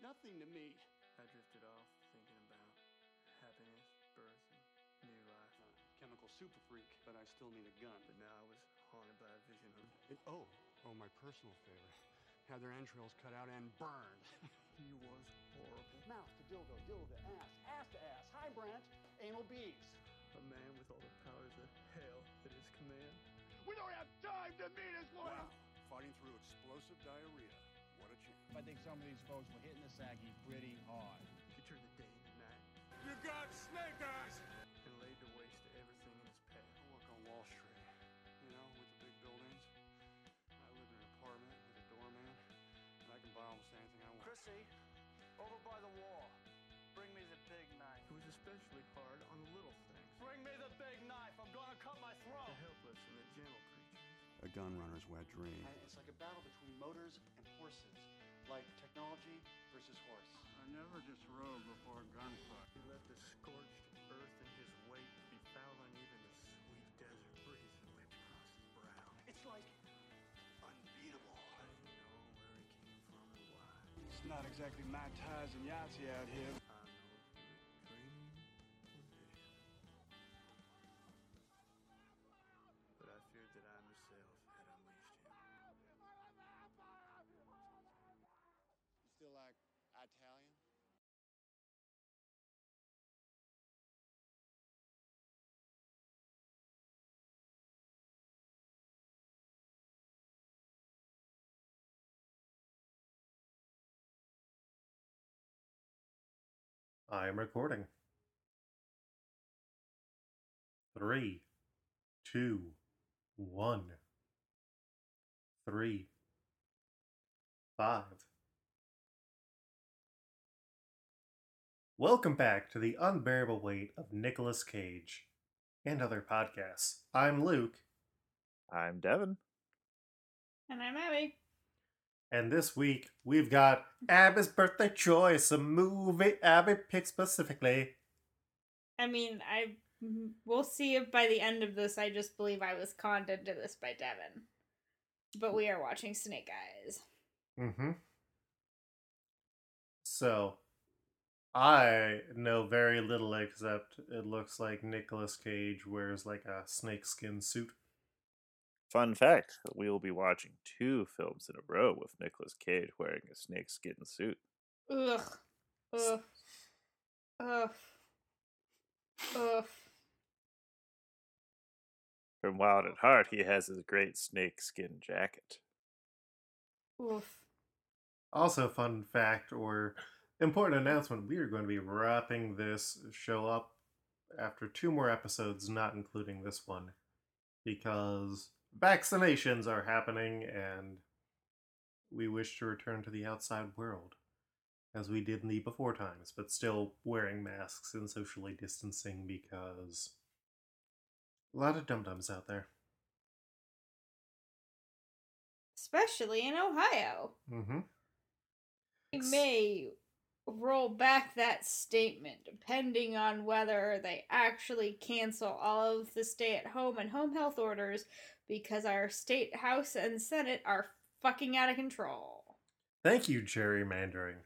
nothing to me. I drifted off thinking about happiness, birth, and new life. Chemical super freak, but I still need a gun. But now I was haunted by a vision of It, oh, oh, my personal favorite. Had their entrails cut out and burned. he was horrible. Mouth to dildo, dildo to ass, ass to ass, high branch, anal beads. A man with all the powers of hell at his command. We don't have time to meet his Wow. Fighting through explosive diarrhea. What a champ. I think some of these folks were hitting the saggy pretty hard. He turned the day into night You got snake eyes! and laid to waste everything in his path. I work on Wall Street, you know, with the big buildings. I live in an apartment with a doorman, and I can buy almost anything I want. Chrissy, over by the wall. Bring me the big knife. It was especially hard on the little things. Bring me the big knife. I'm gonna cut my throat. The helpless and the gentle creatures. A gun runner's wet dream. And it's like a battle between motors and horses, like technology versus horse. I never just rode before a gunfight. He let the scorched earth in his wake befoul uneven the sweet desert breeze that whipped across his brow. It's like unbeatable. I didn't know where he came from or why. It's not exactly my ties and Yahtzee out here. I am recording. Three, two, one, three, five. Welcome back to the unbearable weight of Nicolas Cage and other podcasts. I'm Luke, I'm Devin. And I'm Abby. And this week we've got Abby's birthday choice, a movie Abby picked specifically. I mean, I we'll see if by the end of this I just believe I was conned into this by Devin. But we are watching Snake Eyes. Mm-hmm. So, I know very little except it looks like Nicolas Cage wears like a snakeskin suit. Fun fact we will be watching two films in a row with Nicolas Cage wearing a snakeskin suit. Ugh. Ugh. Ugh. Ugh. From Wild at Heart, he has his great snakeskin jacket. Oof. Also, fun fact or important announcement we are going to be wrapping this show up after two more episodes, not including this one, because vaccinations are happening and we wish to return to the outside world as we did in the before times, but still wearing masks and socially distancing because a lot of dum dums out there. Especially in Ohio. Mm-hmm. We may roll back that statement depending on whether they actually cancel all of the stay at home and home health orders because our state house and senate are fucking out of control. Thank you, gerrymandering.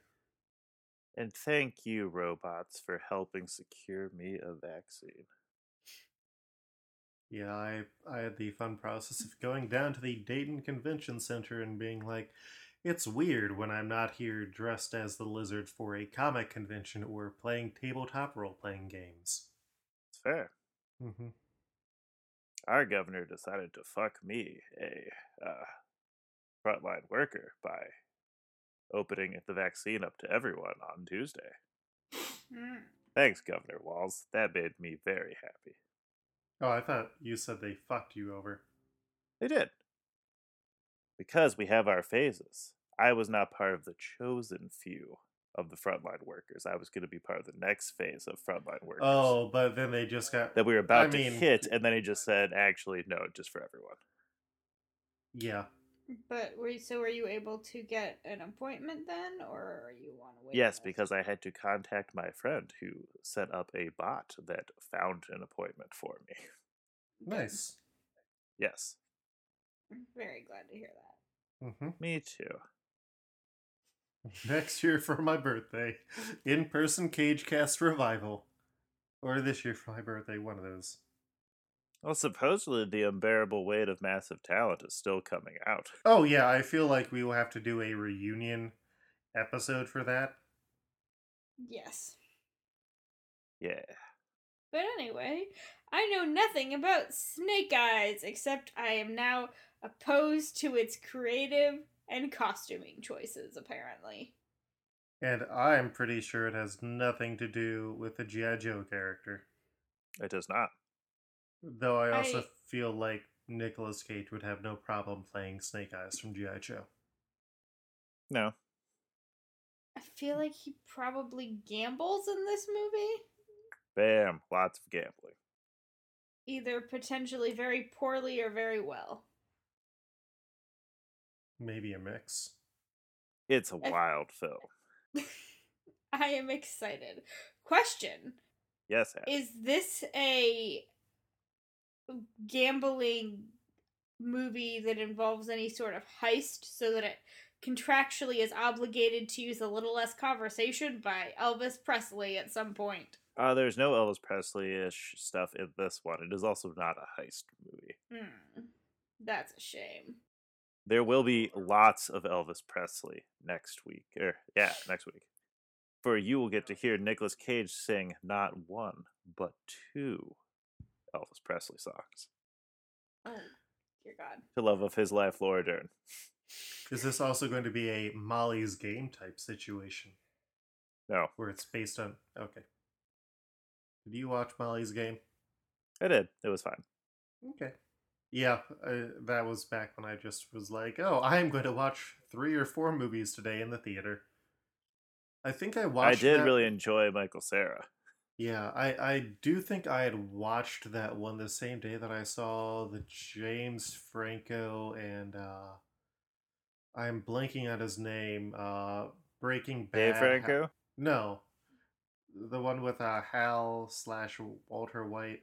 And thank you, robots, for helping secure me a vaccine. Yeah, I I had the fun process of going down to the Dayton Convention Center and being like, it's weird when I'm not here dressed as the lizard for a comic convention or playing tabletop role playing games. It's fair. Mm-hmm. Our governor decided to fuck me, a uh, frontline worker, by opening the vaccine up to everyone on Tuesday. Hmm. Thanks, Governor Walz. That made me very happy. Oh, I thought you said they fucked you over. They did. Because we have our phases. I was not part of the chosen few of the frontline workers. I was going to be part of the next phase of frontline workers. Oh, but then they just got That we were about I to mean- hit, and then he just said, actually, no, just for everyone. yeah. But were you, so were you able to get an appointment then, or are you want to wait? Yes, list? because I had to contact my friend who set up a bot that found an appointment for me. Nice. Yes, I'm very glad to hear that. Mm-hmm. me too. Next year for my birthday, in person Cage Cast revival. Or this year for my birthday, one of those. Well, supposedly the unbearable weight of massive talent is still coming out. Oh, yeah, I feel like we will have to do a reunion episode for that. Yes. Yeah. But anyway, I know nothing about Snake Eyes except I am now opposed to its creative and costuming choices, apparently. And I'm pretty sure it has nothing to do with the G.I. Joe character. It does not. Though I also I- feel like Nicolas Cage would have no problem playing Snake Eyes from G.I. Joe. No. I feel like he probably gambles in this movie. Bam. Lots of gambling. Either potentially very poorly or very well. Maybe a mix. It's a wild film. I am excited. Question Yes, Abby. Is this a gambling movie that involves any sort of heist so that it contractually is obligated to use a little less conversation by Elvis Presley at some point? Uh, there's no Elvis Presley ish stuff in this one. It is also not a heist movie. Hmm. That's a shame. There will be lots of Elvis Presley next week. Or, yeah, next week. For you will get to hear Nicolas Cage sing not one, but two Elvis Presley songs. Oh, dear God. To love of his life, Laura Dern. Is this also going to be a Molly's Game type situation No, where it's based on. Okay. Did you watch Molly's Game? I did. It was fine. Okay. Yeah, uh, that was back when I just was like, oh, I'm going to watch three or four movies today in the theater. I think I watched. I did that- really enjoy Michael Cera. Yeah, I I do think I had watched that one the same day that I saw the James Franco and uh I'm blanking on his name. Uh Breaking Bad. Dave Franco? No, the one with uh Hal slash Walter White.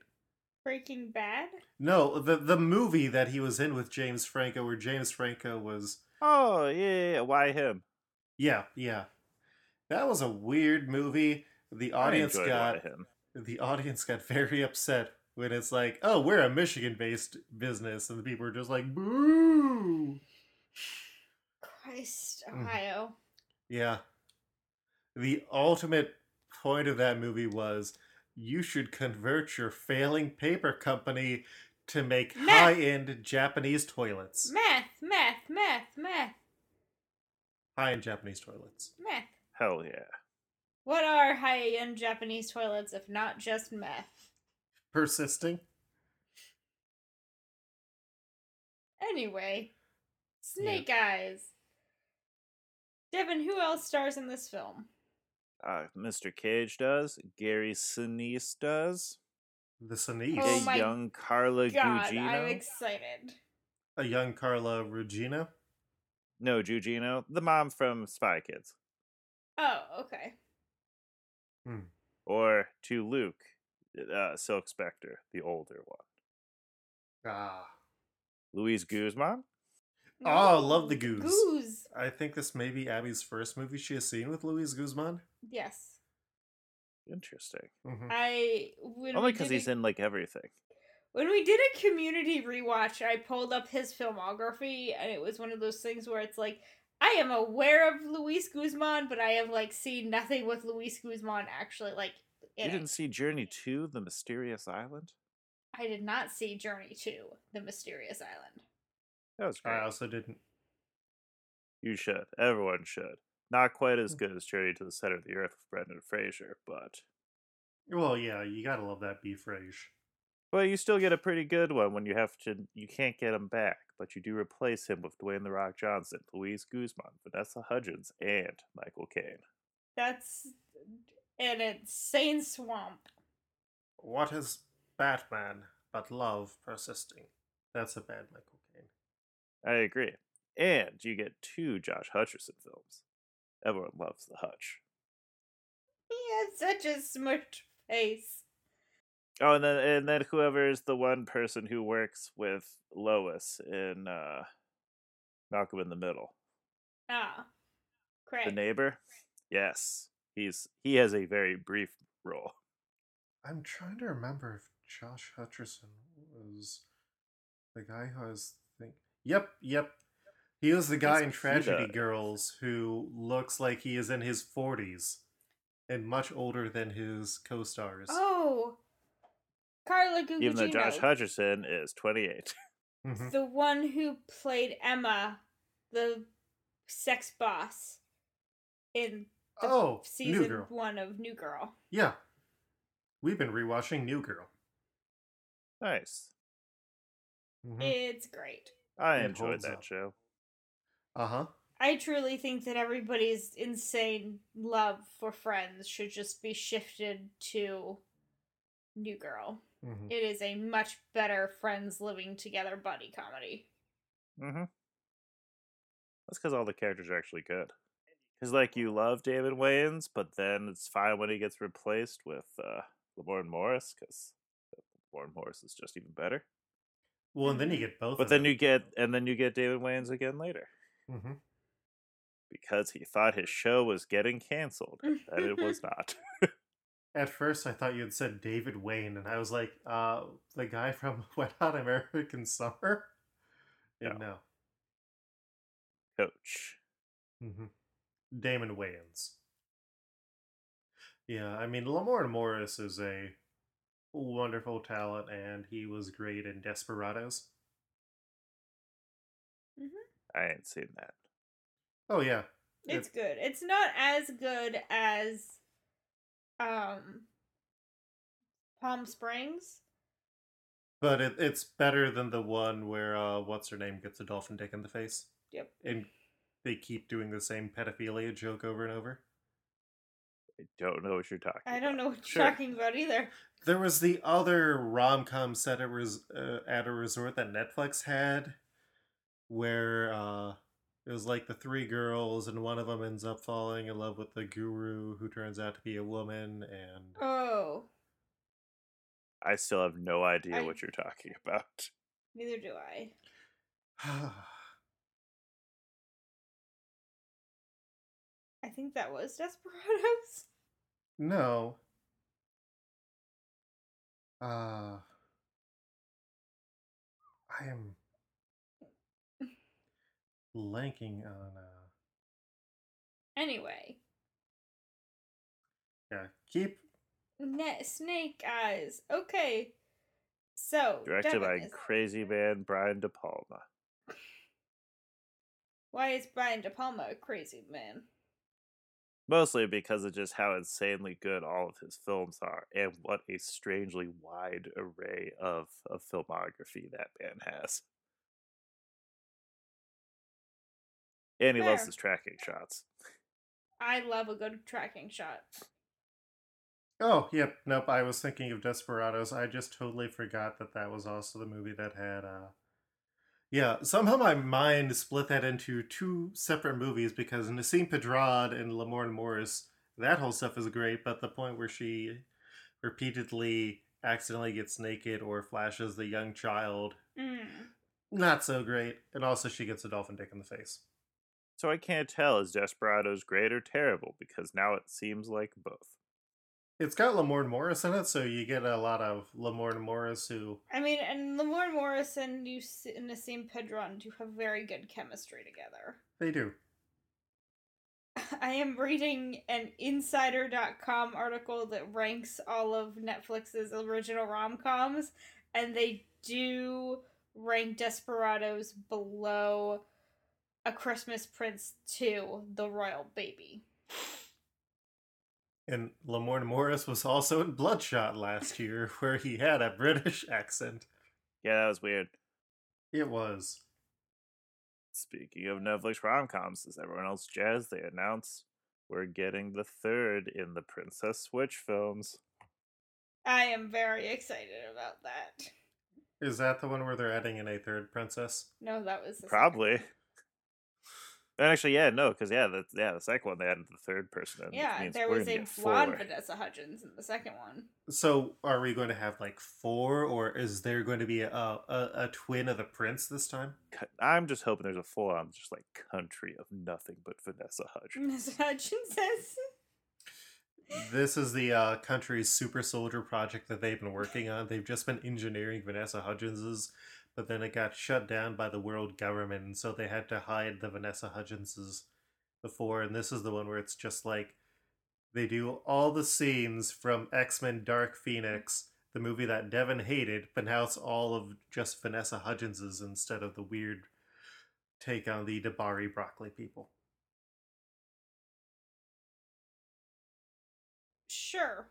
Breaking Bad? No, the the movie that he was in with James Franco, where James Franco was. Oh, yeah, yeah, yeah. Why him? Yeah, yeah, that was a weird movie. The audience enjoyed got him. the audience got very upset when it's like, oh, we're a Michigan based business, and the people are just like, boo. Christ, Mm. Ohio. Yeah. The ultimate point of that movie was you should convert your failing paper company to make Meth. high end Japanese toilets. Meth, meth, meth, meth, High end Japanese toilets. meth. Hell yeah. What are high end Japanese toilets if not just meth? Persisting. Anyway, Snake Eyes. Devin, who else stars in this film? Uh, Mr. Cage does. Gary Sinise does. The Sinise. Oh a young Carla God, Gugino. I'm excited. A young Carla Regina. no, Gugino. The mom from Spy Kids. Oh, okay. Or to Luke, uh, Silk Spectre, the older one. Ah. Luis Guzman? Oh, love the Goose. goose. Goose. I think this may be Abby's first movie she has seen with Luis Guzman. Yes. Interesting. Mhm. I when Only because he's a- in like everything. When we did a community rewatch, I pulled up his filmography, and it was one of those things where it's like, I am aware of Luis Guzman, but I have like seen nothing with Luis Guzman actually like in You didn't see Journey to the Mysterious Island? I did not see Journey to the Mysterious Island. That was great. I also didn't. You should. Everyone should. Not quite as mm. good as Journey to the Center of the Earth with Brendan Fraser, but Well, yeah, you gotta love that beef rage. well, you still get a pretty good one when you have to. You can't get him back, but you do replace him with Dwayne the Rock Johnson, Luis Guzman, Vanessa Hudgens, and Michael Caine. That's an insane swamp. What is Batman but love persisting? That's a bad Michael Caine. I agree, and you get two Josh Hutcherson films. Everyone loves the Hutch. He has such a smushed face. Oh, and then and then whoever is the one person who works with Lois in uh, Malcolm in the Middle. Ah. Craig. the neighbor. Yes, he's he has a very brief role. I'm trying to remember if Josh Hutcherson was the guy who I was think. Yep, yep. He was the guy He's in Tragedy cute. Girls who looks like he is in his 40s and much older than his co-stars. Oh, Carla Gugino, Even though Josh Hutcherson is 28. Mhm. the one who played Emma, the sex boss in the Oh, season New Girl. one of New Girl. Yeah. We've been rewatching New Girl. Nice. Mhm. It's great. I It enjoyed that up. show. Uh-huh. I truly think that everybody's insane love for Friends should just be shifted to New Girl. Mhm. It is a much better friends living together buddy comedy. Mm-hmm. That's because all the characters are actually good. Because like you love David Wayans, but then it's fine when he gets replaced with uh, Lamorne Morris, because Lamorne Morris is just even better. Well, and then you get both But then them. you get and then you get David Wayans again later Mhm. because he thought his show was getting canceled, and it was not. At first, I thought you had said David Wayne, and I was like, uh, the guy from Wet Hot American Summer? No. Coach. hmm Damon Wayans. Yeah, I mean, Lamorne Morris is a wonderful talent, and he was great in Desperados. I ain't seen that. Oh, yeah. It's good. It's not as good as um Palm Springs. But it, it's better than the one where, uh, what's her name gets a dolphin dick in the face. Yep. And they keep doing the same pedophilia joke over and over. I don't know what you're talking. I don't about. know what you're talking about either. There was the other rom com set at, res- uh, at a resort that Netflix had, where uh, it was like the three girls, and one of them ends up falling in love with the guru, who turns out to be a woman, and Oh, I still have no idea I- what you're talking about. neither do I. I think that was Desperados. no. Uh, I am blanking on. Uh, Anyway, yeah, keep net snake eyes. Okay, so Directed Devin by is- crazy man Brian De Palma. Why is Brian De Palma a crazy man? Mostly because of just how insanely good all of his films are, and what a strangely wide array of, of filmography that man has. And he loves his tracking shots. I love a good tracking shot. Oh, yep. Nope. I was thinking of Desperados. I just totally forgot that that was also the movie that had. uh Yeah, somehow my mind split that into two separate movies because Nasim Pedrad and Lamorne Morris, that whole stuff is great, but the point where she repeatedly accidentally gets naked or flashes the young child, Mm. not so great. And also, she gets a dolphin dick in the face. So I can't tell is Desperados great or terrible because now it seems like both. It's got Lamorne Morris in it, so you get a lot of Lamorne Morris who I mean, and Lamorne Morris and you and Nasim Pedrad do have very good chemistry together. they do. I am reading an Insider.com article that ranks all of Netflix's original rom coms, and they do rank Desperados below A Christmas Prince 2, The Royal Baby. And Lamorne Morris was also in Bloodshot last year, where he had a British accent. Yeah, that was weird. It was. Speaking of Netflix rom coms, is everyone else jazz? They announced we're getting the third in the Princess Switch films. I am very excited about that. Is that the one where they're adding in a third princess? No, that was the second. Probably. And actually, yeah, no, because yeah, the yeah the second one they added the third person. in, which Yeah, means there we're was a get blonde four. Vanessa Hudgens in the second one. So, are we going to have like four, or is there going to be a a, a twin of the prince this time? I'm just hoping there's a full on just like country of nothing but Vanessa Hudgens. Vanessa Hudgens says. This is the uh, country's super soldier project that they've been working on. They've just been engineering Vanessa Hudgenses, but then it got shut down by the world government, and so they had to hide the Vanessa Hudgenses before. And this is the one where it's just like they do all the scenes from X Men Dark Phoenix, the movie that Devin hated, but now it's all of just Vanessa Hudgenses instead of the weird take on the D'Bari broccoli people. Sure.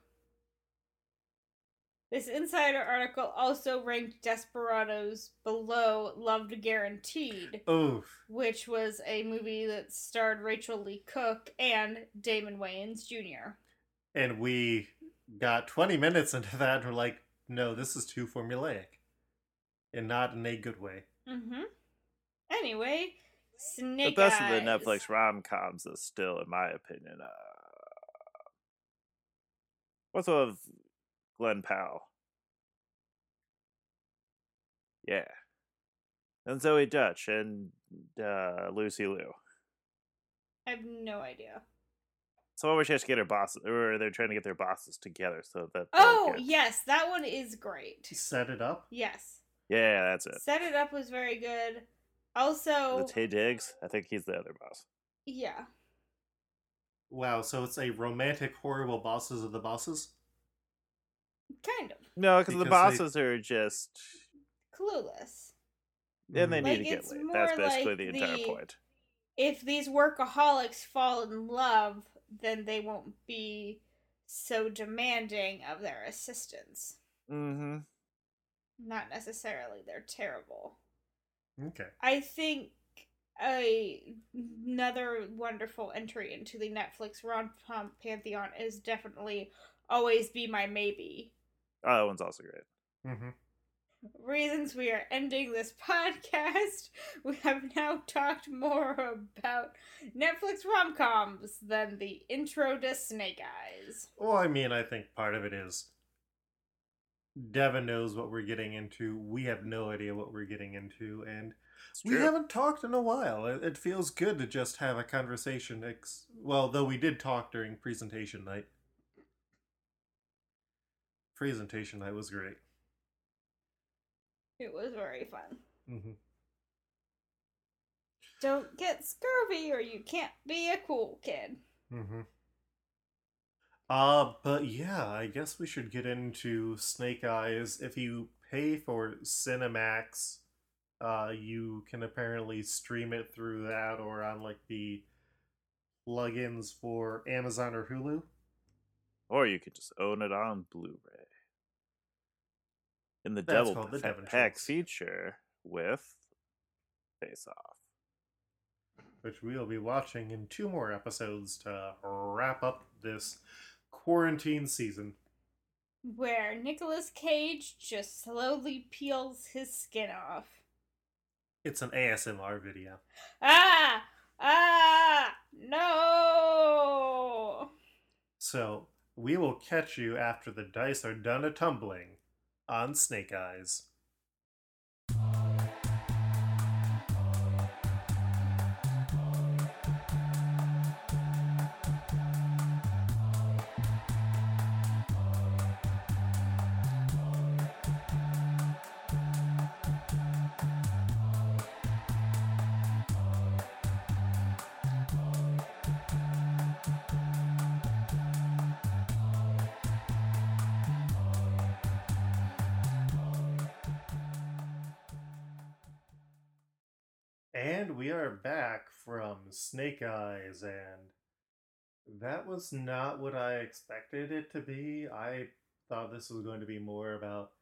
This insider article also ranked Desperados below Love Guaranteed, Oof. which was a movie that starred Rachael Leigh Cook and Damon Wayans Jr. and we got 20 minutes into that and we're like no this is too formulaic and not in a good way Mm-hmm. Anyway, The Snake best Eyes. of the Netflix rom coms is still, in my opinion, uh, what's of Glen Powell? Yeah, and Zoey Deutch and uh, Lucy Liu. I have no idea. So was she has to get her bosses, or they're trying to get their bosses together so that. Oh, get- yes, that one is great. set it up Yes. yeah, that's it. Set It Up was very good. Also, The Taye Diggs, I think he's the other boss. yeah. wow so it's a romantic horrible bosses of the bosses Kind of. No, because the Because they- bosses are just, Clueless. and they Mhm. need Like, to get laid. That's basically like the entire the- point. If these workaholics fall in love, then they won't be so demanding of their assistance. Mm-hmm. Not necessarily they're terrible. okay I think a another wonderful entry into the Netflix rom com pantheon is definitely always be my maybe. Oh, that one's also great. mm-hmm. Reasons we are ending this podcast. We have now talked more about Netflix rom coms than the intro to Snake Eyes. well i mean i think part of it is devin knows what we're getting into we have no idea what we're getting into and we haven't talked in a while it, it feels good to just have a conversation ex- well though we did talk during presentation night presentation night was great It was very fun. mm-hmm. Don't get scurvy or you can't be a cool kid. Mm-hmm. Uh, but yeah, I guess we should get into Snake Eyes. If you pay for Cinemax, uh, you can apparently stream it through that or on like the plugins for Amazon or Hulu. Or you could just own it on Blu-ray. In the That's double the pack feature with Face Off. which we'll be watching in two more episodes to wrap up this quarantine season. Where Nicolas Cage just slowly peels his skin off. It's an ASMR video. Ah! Ah! No! So we will catch you after the dice are done a tumbling on Snake Eyes. Snake Eyes, and that was not what I expected it to be. I thought this was going to be more about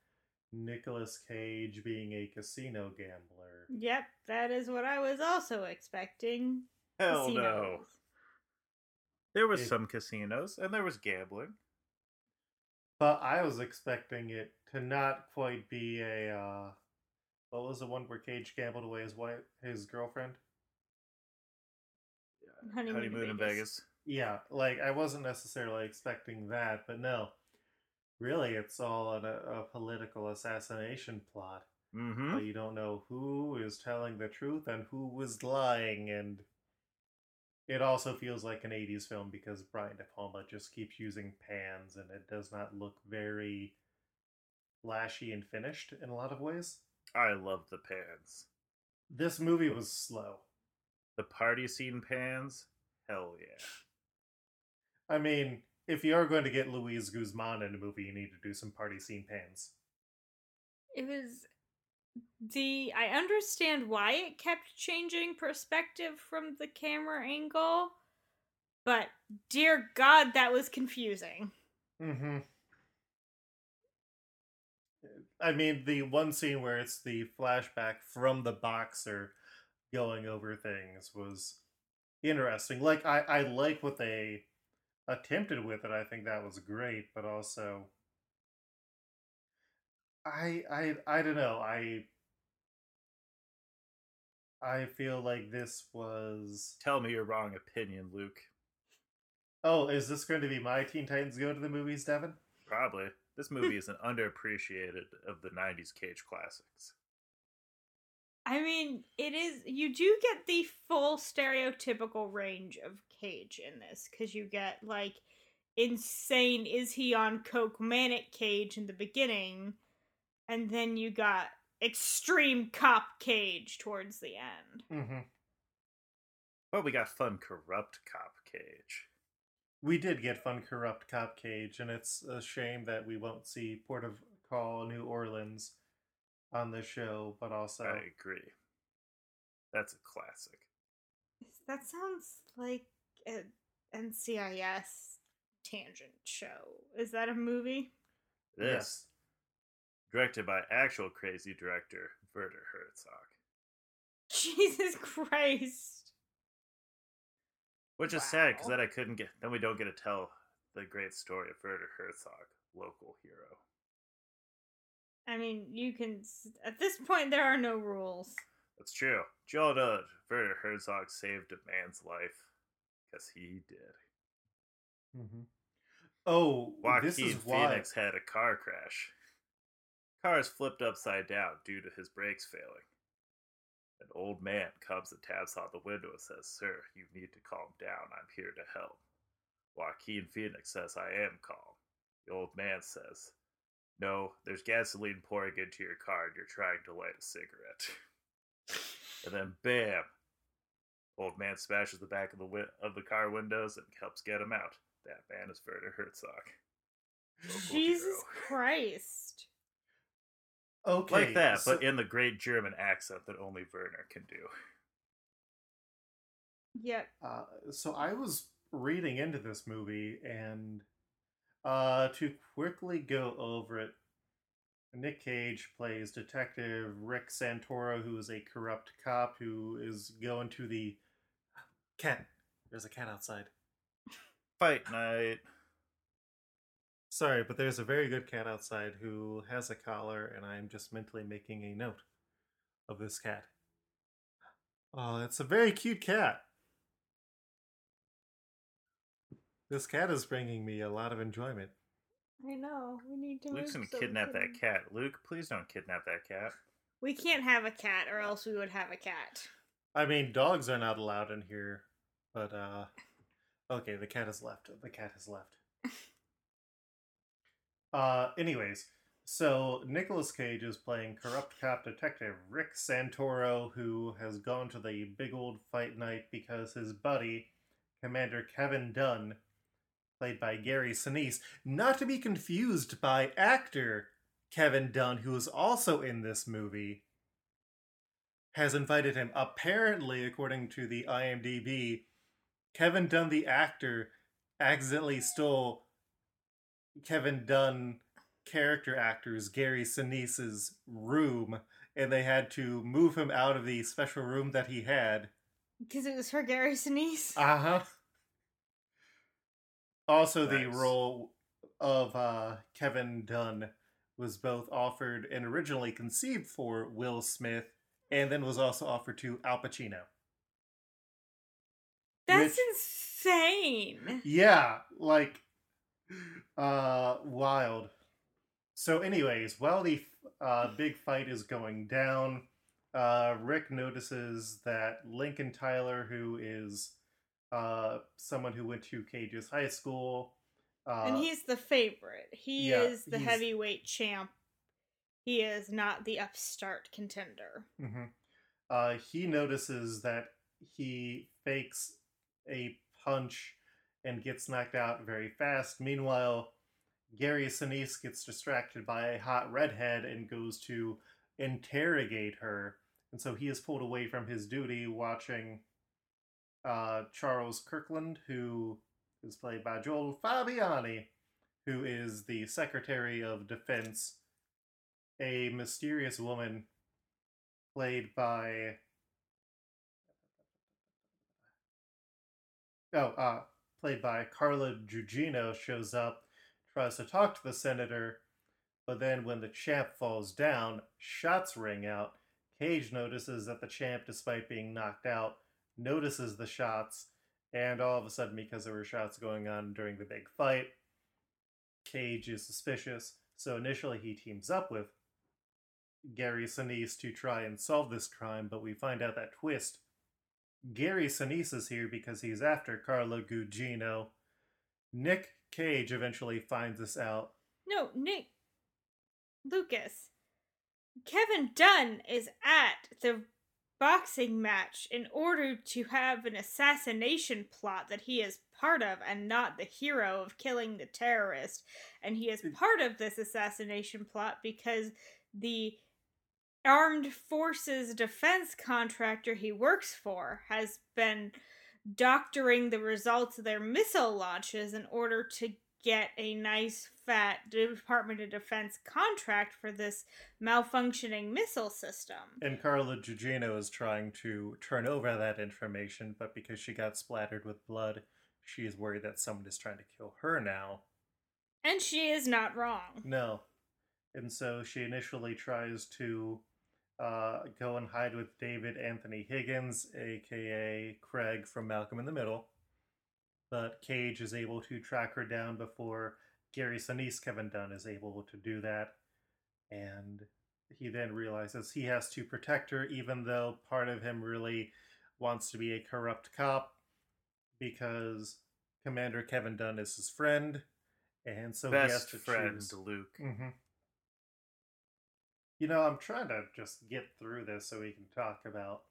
Nicolas Cage being a casino gambler. Yep, that is what I was also expecting. Hell Casinos. no. There was It- some casinos and there was gambling. But I was expecting it to not quite be a uh what was the one where Cage gambled away his wife his girlfriend? Honeymoon, honeymoon in Vegas. Vegas. Yeah, like I wasn't necessarily expecting that, but no. Really, it's all a, a political assassination plot. Mm-hmm. But you don't know who is telling the truth and who was lying, and it also feels like an 80s film because Brian De Palma just keeps using pans and it does not look very flashy and finished in a lot of ways. I love the pans. This movie was slow. The party scene pans. Hell yeah. I mean, if you are going to get Luis Guzman in a movie, you need to do some party scene pans. It was the I understand why it kept changing perspective from the camera angle, but dear God, that was confusing. Mm-hmm. I mean, the one scene where it's the flashback from the boxer going over things was interesting. Like, I, I like what they attempted with it. I think that was great, but also, I, I, I don't know. I, I feel like this was. Tell me your wrong opinion, Luke. Oh, is this going to be my Teen Titans Go to the Movies, Devin? Probably. This movie is an underappreciated of the 90s Cage classics. I mean, it is. You do get the full stereotypical range of Cage in this because you get like insane. Is he on coke manic Cage in the beginning, and then you got extreme cop Cage towards the end. Mm-hmm. But we got fun, corrupt cop Cage. We did get fun, corrupt cop Cage, and it's a shame that we won't see Port of Call, New Orleans on the show, but also. I agree. That's a classic. That sounds like an NCIS tangent show. Is that a movie? This, directed by actual crazy director Werner Herzog. Jesus Christ. Which is sad because Wow. then I couldn't get. Then we don't get to tell the great story of Werner Herzog, local hero. I mean, you can. At this point, there are no rules. That's true. You all know Werner Herzog saved a man's life because he did. Mm-hmm. Oh, Joaquin this is why. Phoenix had a car crash. Car is flipped upside down due to his brakes failing. An old man comes and taps on the window and says, Sir, you need to calm down. I'm here to help. Joaquin Phoenix says, I am calm. The old man says, No, there's gasoline pouring into your car and you're trying to light a cigarette. and then, bam! Old man smashes the back of the wi- of the car windows and helps get him out. That man is Werner Herzog. Local Jesus hero. Christ. Okay, like that, so- but in the great German accent that only Werner can do. Yep. Uh, so I was reading into this movie, and uh, to quickly go over it, Nick Cage plays Detective Rick Santoro, who is a corrupt cop who is going to the cat. There's a cat outside. Fight night. Sorry, but there's a very good cat outside who has a collar, and I'm just mentally making a note of this cat. Oh, it's a very cute cat. This cat is bringing me a lot of enjoyment. I know. We need to. Luke's gonna so kidnap can- that cat. Luke, please don't kidnap that cat. We can't have a cat, or else we would have a cat. I mean, dogs are not allowed in here, but uh, okay, the cat has left. The cat has left. uh, anyways, so Nicolas Cage is playing corrupt cop detective Rick Santoro, who has gone to the big old fight night because his buddy, Commander Kevin Dunn, played by Gary Sinise, not to be confused by actor Kevin Dunn, who is also in this movie, has invited him. Apparently, according to the IMDb, Kevin Dunn, the actor, accidentally stole Kevin Dunn character actor's Gary Sinise's room, and they had to move him out of the special room that he had. Because it was for Gary Sinise. Uh huh. Also, the role of uh, Kevin Dunn was both offered and originally conceived for Will Smith, and then was also offered to Al Pacino. That's Which- insane. Yeah, like uh wild. So anyways, while the uh big fight is going down, uh Rick notices that Lincoln Tyler who is uh someone who went to Cage's high school uh and he's the favorite. He yeah, is the heavyweight champ. He is not the upstart contender. hmm Uh, he notices that he fakes a punch and gets knocked out very fast. Meanwhile, Gary Sinise gets distracted by a hot redhead and goes to interrogate her. And so he is pulled away from his duty watching uh, Charles Kirkland, who is played by Joel Fabiani, who is the Secretary of Defense, a mysterious woman played by oh uh played by Carla Gugino shows up tries to talk to the senator but then when the champ falls down shots ring out. Cage notices that the champ despite being knocked out notices the shots and all of a sudden because there were shots going on during the big fight Cage is suspicious so initially he teams up with Gary Sinise to try and solve this crime, but we find out that twist. Gary Sinise is here because he's after Carla Gugino. Nick Cage eventually finds this out. No, Nick. Lucas. Kevin Dunn is at the boxing match in order to have an assassination plot that he is part of and not the hero of killing the terrorist. And he is hmm. part of this assassination plot because the armed forces defense contractor he works for has been doctoring the results of their missile launches in order to get a nice fat Department of Defense contract for this malfunctioning missile system. And Carla Gugino is trying to turn over that information, but because she got splattered with blood, she is worried that someone is trying to kill her now. And she is not wrong. No. And so she initially tries to uh, go and hide with David Anthony Higgins, aka Craig from Malcolm in the Middle. But Cage is able to track her down before Gary Sinise, Kevin Dunn, is able to do that. And he then realizes he has to protect her, even though part of him really wants to be a corrupt cop because Commander Kevin Dunn is his friend. And so he has Best to friend choose. Luke. hmm You know, I'm trying to just get through this so we can talk about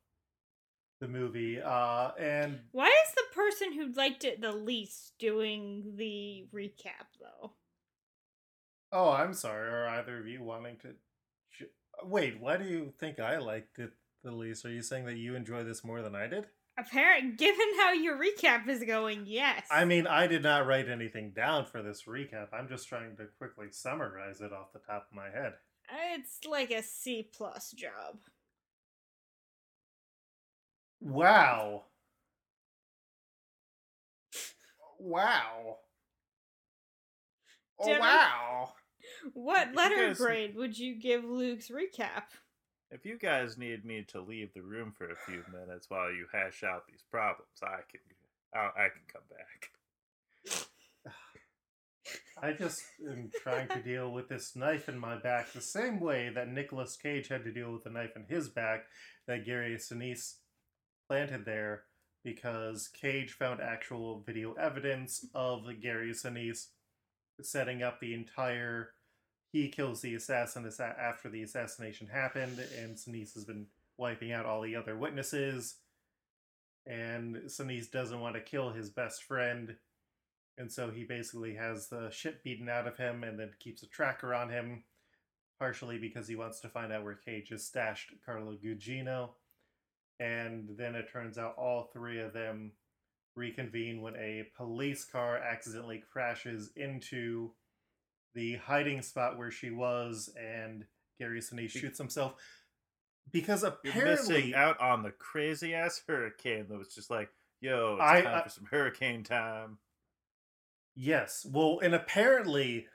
the movie. Uh, and Why is the person who liked it the least doing the recap, though? oh, I'm sorry. Are either of you wanting to? Wait, why do you think I liked it the least? Are you saying that you enjoy this more than I did? Apparent, given how your recap is going, yes. I mean, I did not write anything down for this recap. I'm just trying to quickly summarize it off the top of my head. it's like a C plus job. Wow. Wow. Oh, Did I- wow. What If letter guys- grade would you give Luke's recap? If you guys need me to leave the room for a few minutes while you hash out these problems, I can I, I can come back. I just am trying to deal with this knife in my back the same way that Nicolas Cage had to deal with the knife in his back that Gary Sinise planted there because Cage found actual video evidence of Gary Sinise setting up the entire he kills the assassin after the assassination happened and Sinise has been wiping out all the other witnesses and Sinise doesn't want to kill his best friend and so he basically has the shit beaten out of him and then keeps a tracker on him, partially because he wants to find out where Cage has stashed Carla Gugino. And then it turns out all three of them reconvene when a police car accidentally crashes into the hiding spot where she was, and Gary Sinise shoots himself. Because You're apparently, missing out on the crazy ass hurricane that was just like, yo, it's I- time I- for some hurricane time. Yes. Well, and apparently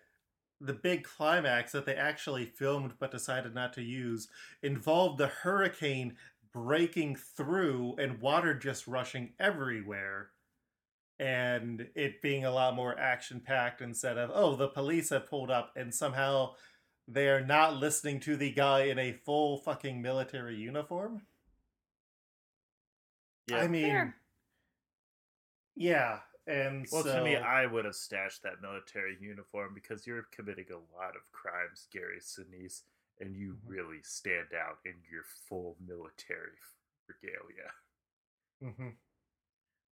the big climax that they actually filmed but decided not to use involved the hurricane breaking through and water just rushing everywhere and it being a lot more action packed instead of oh the police have pulled up and somehow they're not listening to the guy in a full fucking military uniform Yeah. i mean Fair. yeah and Well, so to me, I would have stashed that military uniform because you're committing a lot of crimes, Gary Sinise, and you Mhm. really stand out in your full military regalia. hmm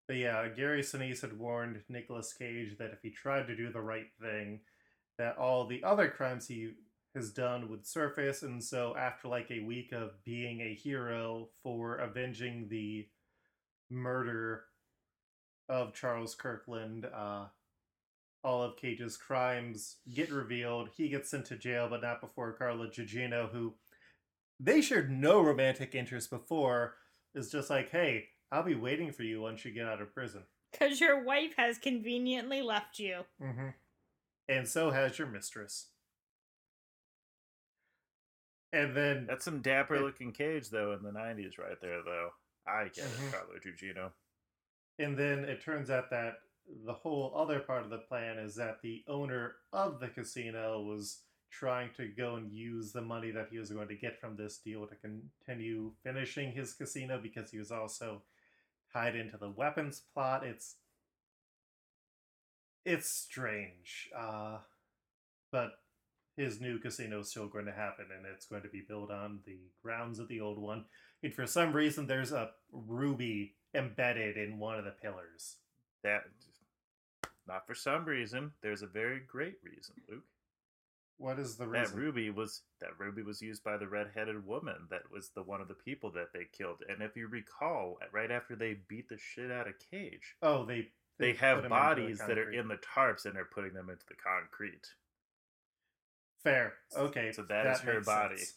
But yeah, Gary Sinise had warned Nicolas Cage that if he tried to do the right thing, that all the other crimes he has done would surface. And so, after like a week of being a hero for avenging the murder of Charles Kirkland, uh, all of Cage's crimes get revealed. He gets sent to jail, but not before Carla Gugino, who they shared no romantic interest before, is just like, hey, I'll be waiting for you once you get out of prison. Because your wife has conveniently left you. Mm-hmm. And so has your mistress. And then, That's some dapper It- looking Cage, though, in the 90s, right there, though. I get it, Carla Gugino. and then it turns out that the whole other part of the plan is that the owner of the casino was trying to go and use the money that he was going to get from this deal to continue finishing his casino because he was also tied into the weapons plot. It's it's strange, uh, but his new casino is still going to happen, and it's going to be built on the grounds of the old one. And for some reason, there's a ruby embedded in one of the pillars. That, not for some reason, there's a very great reason, Luke. What is the reason? That ruby was that ruby was used by the red-headed woman that was the one of the people that they killed. And if you recall, right after they beat the shit out of Cage, oh, they they, put have into the bodies that are in the tarps and they're putting them into the concrete. Fair. Okay, So that is her body. sense.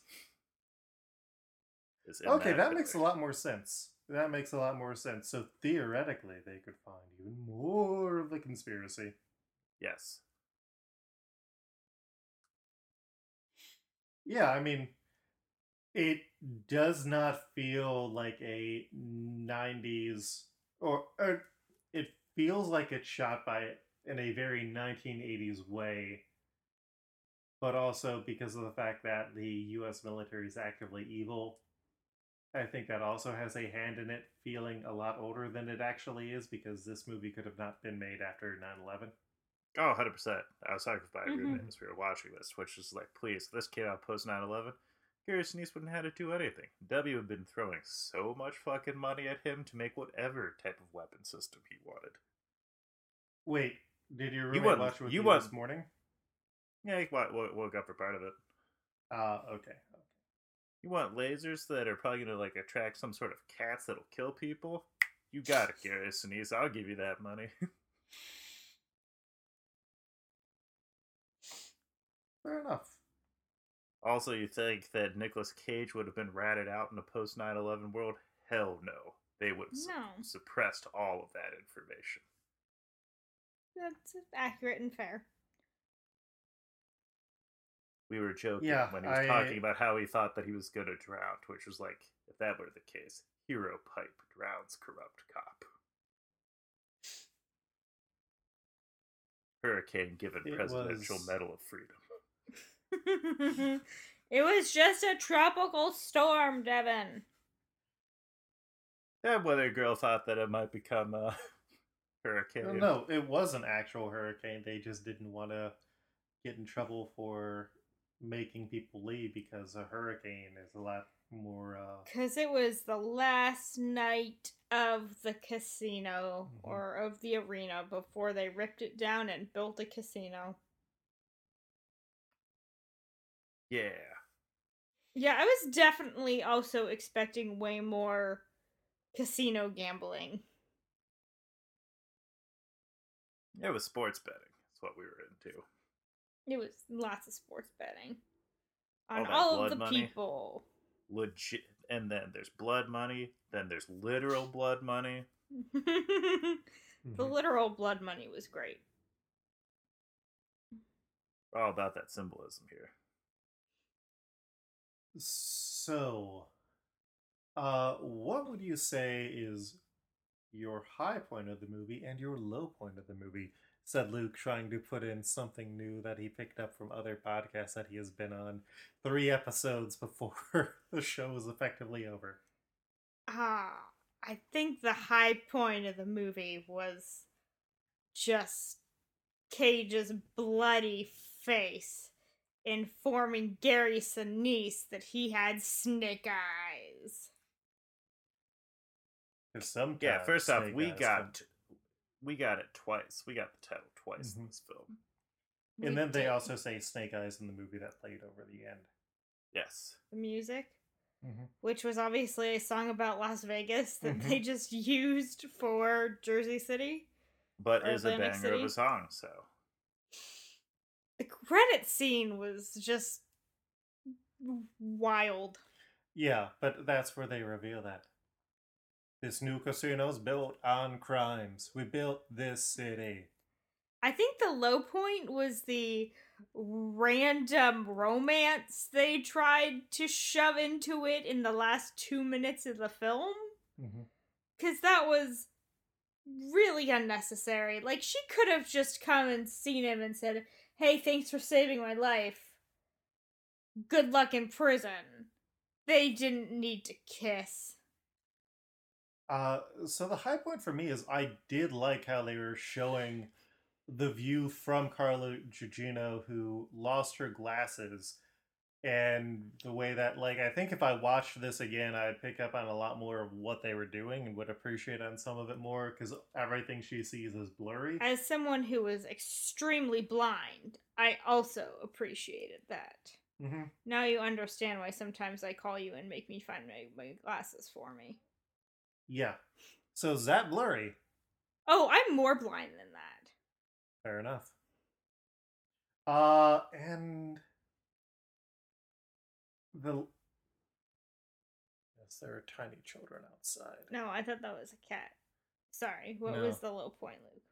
Is in Okay, that makes a lot more sense. That makes a lot more sense. So theoretically, they could find even more of the conspiracy. Yes. Yeah, I mean, it does not feel like a 90s or, or it feels like it's shot by in a very 1980s way but also because of the fact that the US military is actively evil I think that also has a hand in it feeling a lot older than it actually is because this movie could have not been made after 9/11 Oh, 100%. I was talking about my Mhm. roommate as we were watching this, which is like, please, this came out post 9 11. Gary Sinise wouldn't have had to do anything. W had been throwing so much fucking money at him to make whatever type of weapon system he wanted. Wait, did your You roommate want- watch with you you, this morning? Yeah, he woke up for part of it. Uh, okay. You want lasers that are probably going to like attract some sort of cats that'll kill people? You got it, Gary Sinise. I'll give you that money. Fair enough. also, you think that Nicolas Cage would have been ratted out in a post 9 11 world? Hell no. They would have su- suppressed all of that information. That's accurate and fair. We were joking Yeah, when he was I- talking about how he thought that he was going to drown, which was like, if that were the case, hero pipe drowns corrupt cop. Hurricane given It Presidential was- Medal of Freedom. it was just a tropical storm, Devin. That weather girl thought that it might become a No, hurricane. no, it was an actual hurricane. They just didn't want to get in trouble for making people leave because a hurricane is a lot more. Uh, Because it was the last night of the casino Mhm. or of the arena before they ripped it down and built a casino. Yeah. Yeah, I was definitely also expecting way more casino gambling. It was sports betting. That's what we were into. It was lots of sports betting on that all, of the money. people. Legit. And then there's blood money. Then there's literal blood money. the mhm. literal blood money was great. We're all about that symbolism here. So, Uh, what would you say is your high point of the movie and your low point of the movie? Said Luke, trying to put in something new that he picked up from other podcasts that he has been on three episodes before the show was effectively over. Ah, I think the high point of the movie was just Cage's bloody face informing Gary Sinise that he had snake eyes. sometimes Yeah, first off, we got can- we got it twice. We got the title twice in Mhm. this film. We and then they also say Snake Eyes in the movie that played over the end. Yes. the music, Mhm. which was obviously a song about Las Vegas that Mhm. they just used for Jersey City. But Or is a Atlantic banger of a song, so The credit scene was just wild. Yeah, but that's where they reveal that. This new casino's built on crimes. We built this city. I think the low point was the random romance they tried to shove into it in the last two minutes of the film. Mm-hmm. Because that was really unnecessary. Like, she could have just come and seen him and said, Hey, thanks for saving my life. Good luck in prison. They didn't need to kiss. Uh, so the high point for me is I did like how they were showing the view from Carla Gugino, who lost her glasses, and the way that, like, I think if I watched this again, I'd pick up on a lot more of what they were doing and would appreciate on some of it more because everything she sees is blurry. As someone who was extremely blind, I also appreciated that. hmm Now you understand why sometimes I call you and make me find my, my glasses for me. Yeah. So is that blurry? Oh, I'm more blind than that. Fair enough. Uh, and the yes, there are tiny children outside. No, I thought that was a cat. Sorry, what No. was the low point, Luke?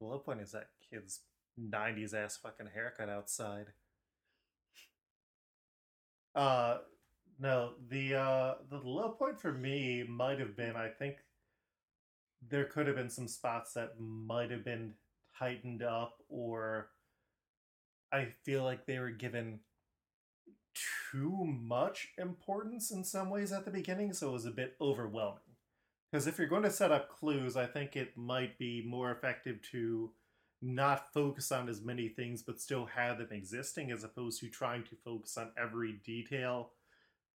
The low point is that kid's '90s ass fucking haircut outside. Uh, no, the uh the low point for me might have been I think there could have been some spots that might have been tightened up or I feel like they were given too much importance in some ways at the beginning, so it was a bit overwhelming. Because if you're going to set up clues, I think it might be more effective to not focus on as many things but still have them existing as opposed to trying to focus on every detail.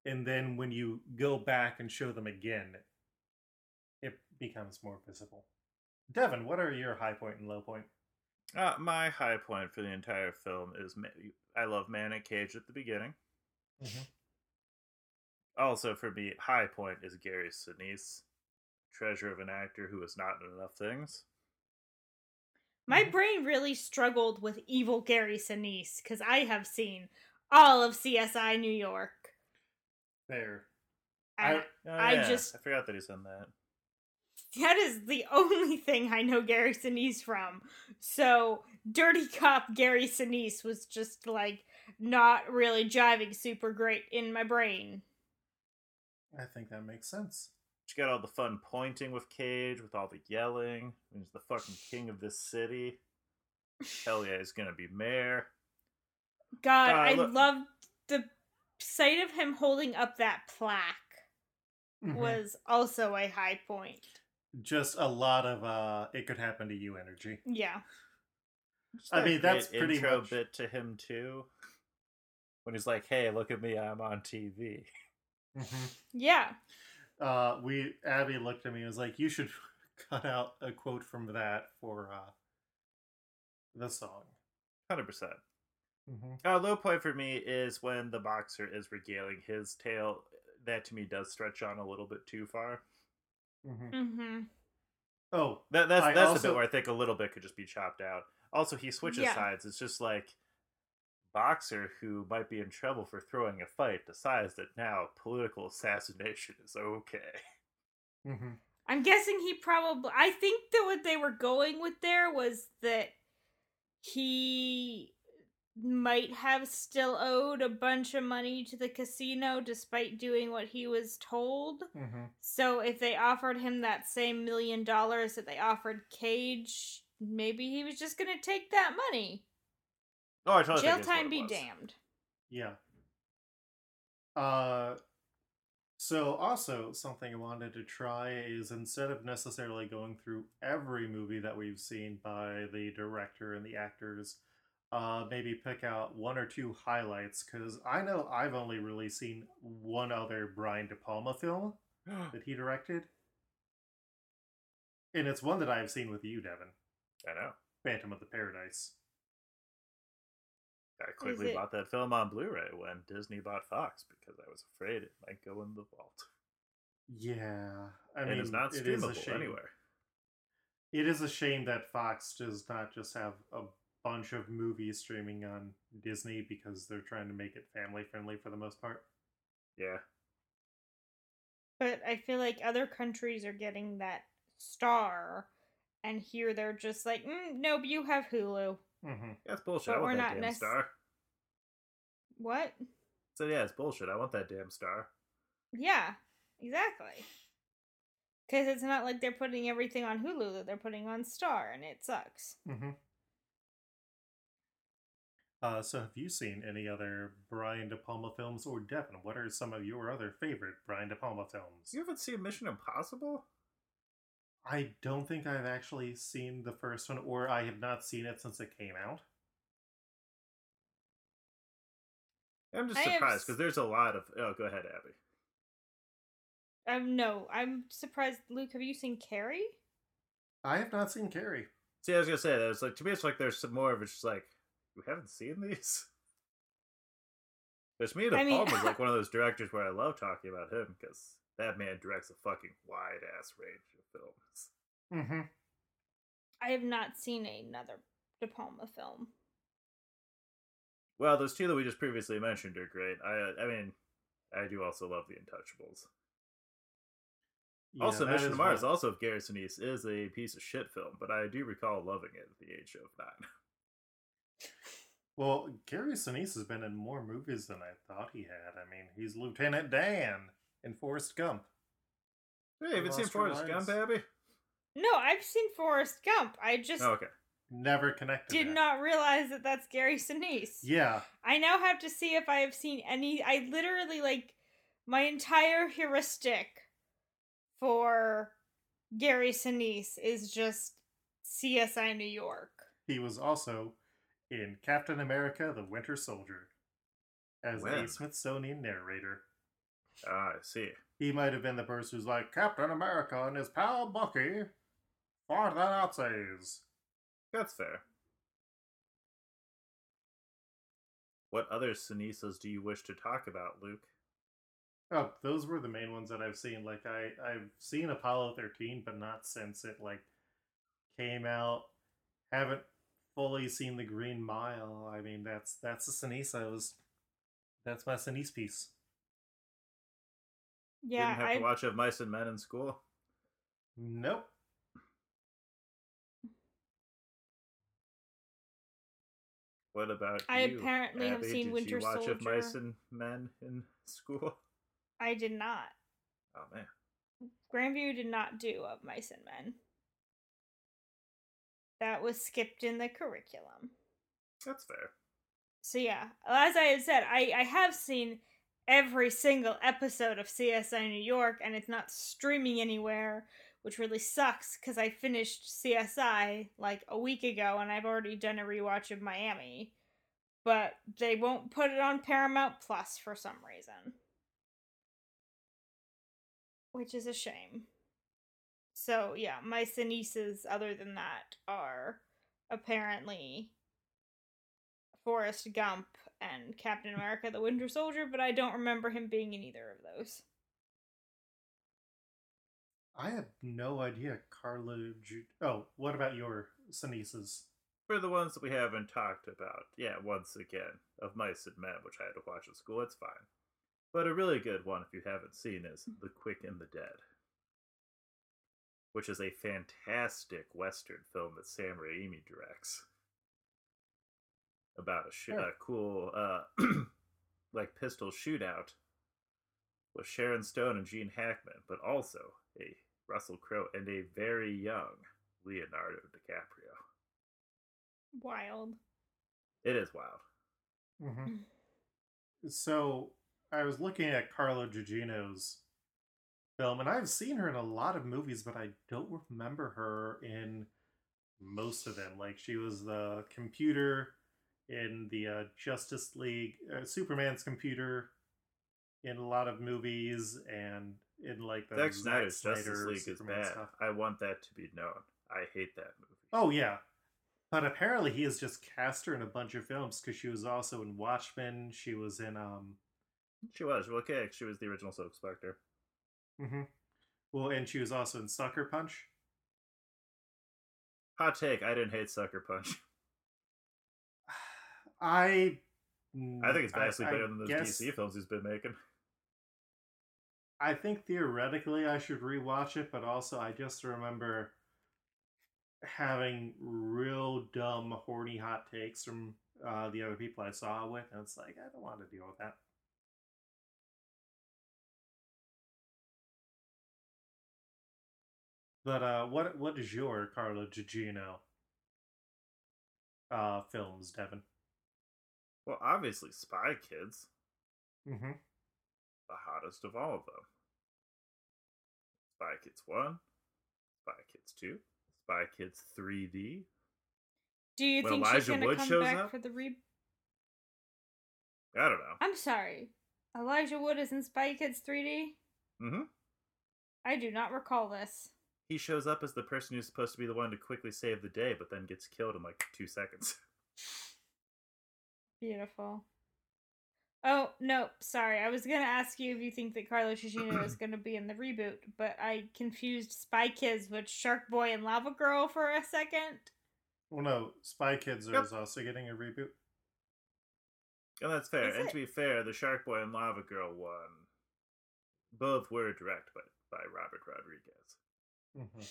And then when you go back and show them again, it becomes more visible. Devin, what are your high point and low point? Uh, my high point for the entire film is I love Manic Cage at the beginning. Mhm. Also, for me, high point is Gary Sinise, treasure of an actor who is not in enough things. My Mhm. brain really struggled with evil Gary Sinise because I have seen all of CSI New York. There. And I- Oh, I yeah, just- I forgot that he's in that. that is the only thing I know Gary Sinise from. So, Dirty Cop Gary Sinise was just like not really jiving super great in my brain. I think that makes sense. She got all the fun pointing with Cage, with all the yelling. He's the fucking king of this city. Hell yeah, he's gonna be mayor. God, Uh, I look- loved the sight of him holding up that plaque Mhm. was also a high point. Just a lot of uh it could happen to you energy. Yeah. I mean, that's pretty intro much- bit to him too. When he's like, "Hey, look at me, I'm on TV." Yeah. uh we abby looked at me and was like you should cut out a quote from that for uh the song Hundred percent. Mm-hmm. Uh, low point for me is when the boxer is regaling his tale. That to me does stretch on a little bit too far. Mm-hmm. Mm-hmm. oh That, that's I that's the also- bit where I think a little bit could just be chopped out. Also, he switches Yeah. sides. It's just like boxer who might be in trouble for throwing a fight decides that now political assassination is okay. mm-hmm. I'm guessing he probably. I think that what they were going with there was that he might have still owed a bunch of money to the casino despite doing what he was told. Mm-hmm. So if they offered him that same million dollars that they offered Cage, maybe he was just gonna take that money. Oh, I totally Jail time be was. damned. Yeah. Uh so also something I wanted to try is instead of necessarily going through every movie that we've seen by the director and the actors, uh maybe pick out one or two highlights cuz I know I've only really seen one other Brian De Palma film that he directed. And it's one that I've seen with you, Devin. I know. Phantom of the Paradise. I quickly it- bought that film on Blu-ray when Disney bought Fox because I was afraid it might go in the vault. Yeah. I and mean, it's not it is a shame. anywhere. It is a shame that Fox does not just have a bunch of movies streaming on Disney because they're trying to make it family friendly for the most part. Yeah. But I feel like other countries are getting that star, and here they're just like, mm, nope, you have Hulu. Mm-hmm. That's bullshit. But I want we're that not damn nec- star. What? So yeah, it's bullshit. I want that damn star. Yeah, exactly. Because it's not like they're putting everything on Hulu that they're putting on Star, and it sucks. Mm-hmm. Uh, so, have you seen any other Brian De Palma films, or Devin? What are some of your other favorite Brian De Palma films? You haven't seen Mission Impossible? I don't think I've actually seen the first one, or I have not seen it since it came out. I'm just I surprised s- because there's a lot of. Oh, go ahead, Abby. Um, no, I'm surprised. Luke, have you seen Carrie? I have not seen Carrie. See, I was gonna say that. It's like to me, it's like there's some more of it's just like we haven't seen these. But to me, De I mean- Palma's like one of those directors where I love talking about him because that man directs a fucking wide ass range of films. Mm-hmm. I have not seen another De Palma film. Well, those two that we just previously mentioned are great. I, I mean, I do also love The Untouchables. also, Mission to Mars, also of Gary Sinise, is a piece of shit film, but I do recall loving it at the age of nine. Well, Gary Sinise has been in more movies than I thought he had. I mean, he's Lieutenant Dan in Forrest Gump. Hey, you haven't seen Forrest Minds. Gump, Abby? No, I've seen Forrest Gump. I just Oh, okay. Never connected. did that. not realize that that's Gary Sinise. Yeah, I now have to see if I have seen any. I literally like my entire heuristic for Gary Sinise is just CSI New York. he was also in Captain America: The Winter Soldier as When? a Smithsonian narrator. Ah, I see. He might have been the person who's like Captain America and his pal Bucky for the Nazis. That's fair. What other Sinises do you wish to talk about, Luke? Oh, those were the main ones that I've seen. Like I, I've seen Apollo thirteen, but not since it like came out. Haven't fully seen the Green Mile. I mean, that's that's the Sinise. I was. That's my Sinise piece. Yeah, Didn't have I to watch of Mice and Men in school. Nope. What about I you, apparently have Abby? seen Did Winter you watch of Mice and Men in school? I did not. Oh man, Grandview did not do of Mice and Men. That was skipped in the curriculum. that's fair. So yeah, as I had said, I I have seen every single episode of CSI New York, and it's not streaming anywhere, which really sucks because I finished CSI like a week ago, and I've already done a rewatch of Miami, but they won't put it on Paramount Plus for some reason, which is a shame. So yeah, my Sinises, other than that, are apparently Forrest Gump and Captain America the Winter Soldier, but I don't remember him being in either of those. I have no idea, Carla. Ju- oh, what about your Sinises? For the ones that we haven't talked about, yeah, once again, of Mice and Men, which I had to watch at school, it's fine. But a really good one, if you haven't seen, is hmm. The Quick and the Dead, which is a fantastic Western film that Sam Raimi directs. about a, sh- Sure. a cool uh like pistol shootout with Sharon Stone and Gene Hackman, but also a Russell Crowe and a very young Leonardo DiCaprio. Wild. It is wild. hmm So I was looking at Carla Gugino's film, and I've seen her in a lot of movies, but I don't remember her in most of them. Like she was the computer in the uh, Justice League, uh, Superman's computer in a lot of movies, and in like the Zack Snyder's Justice League is bad. stuff. I want that to be known. I hate that movie. Oh yeah, but apparently he has just cast her in a bunch of films because she was also in Watchmen. She was in um. She was well, okay. She was the original Silk Spectre. Hmm Well, and she was also in Sucker Punch. Hot take: I didn't hate Sucker Punch. I. I think it's vastly I- I better than those guess- DC films he's been making. I think theoretically I should rewatch it, but also I just remember having real dumb, horny hot takes from uh, the other people I saw with, and it's like I don't want to deal with that. But uh, what what is your Carla Gugino uh, films, Devin? Well, obviously, Spy Kids, Mm-hmm. the hottest of all of them. Spy Kids One, Spy Kids Two, Spy Kids 3D. Do you When think Elijah she's gonna Wood come shows back up? for the re? I don't know. I'm sorry. Elijah Wood is in Spy Kids 3D. Mm-hmm. I do not recall this. He shows up as the person who's supposed to be the one to quickly save the day, but then gets killed in like two seconds. Beautiful. Oh no, sorry. I was gonna ask you if you think that Carla Gugino is gonna be in the reboot, but I confused Spy Kids with Shark Boy and Lava Girl for a second. Well, no, Spy Kids Yep. is also getting a reboot. And that's fair. Is and it? to be fair, the Shark Boy and Lava Girl one, both were directed by, by Robert Rodriguez. Mm-hmm.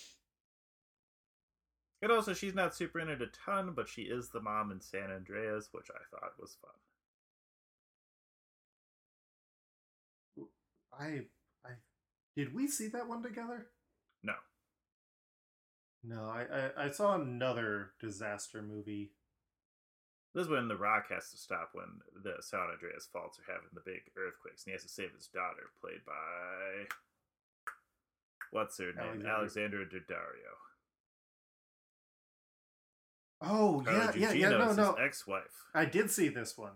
And also, she's not super in it a ton, but she is the mom in San Andreas, which I thought was fun. I, I, did we see that one together? No. No, I, I, I saw another disaster movie. This is when The Rock has to stop when the San Andreas faults are having the big earthquakes, and he has to save his daughter, played by. What's her name? Alexandra- Alexandra Daddario. Oh Carla yeah, yeah, yeah. No, no, ex-wife. I did see this one.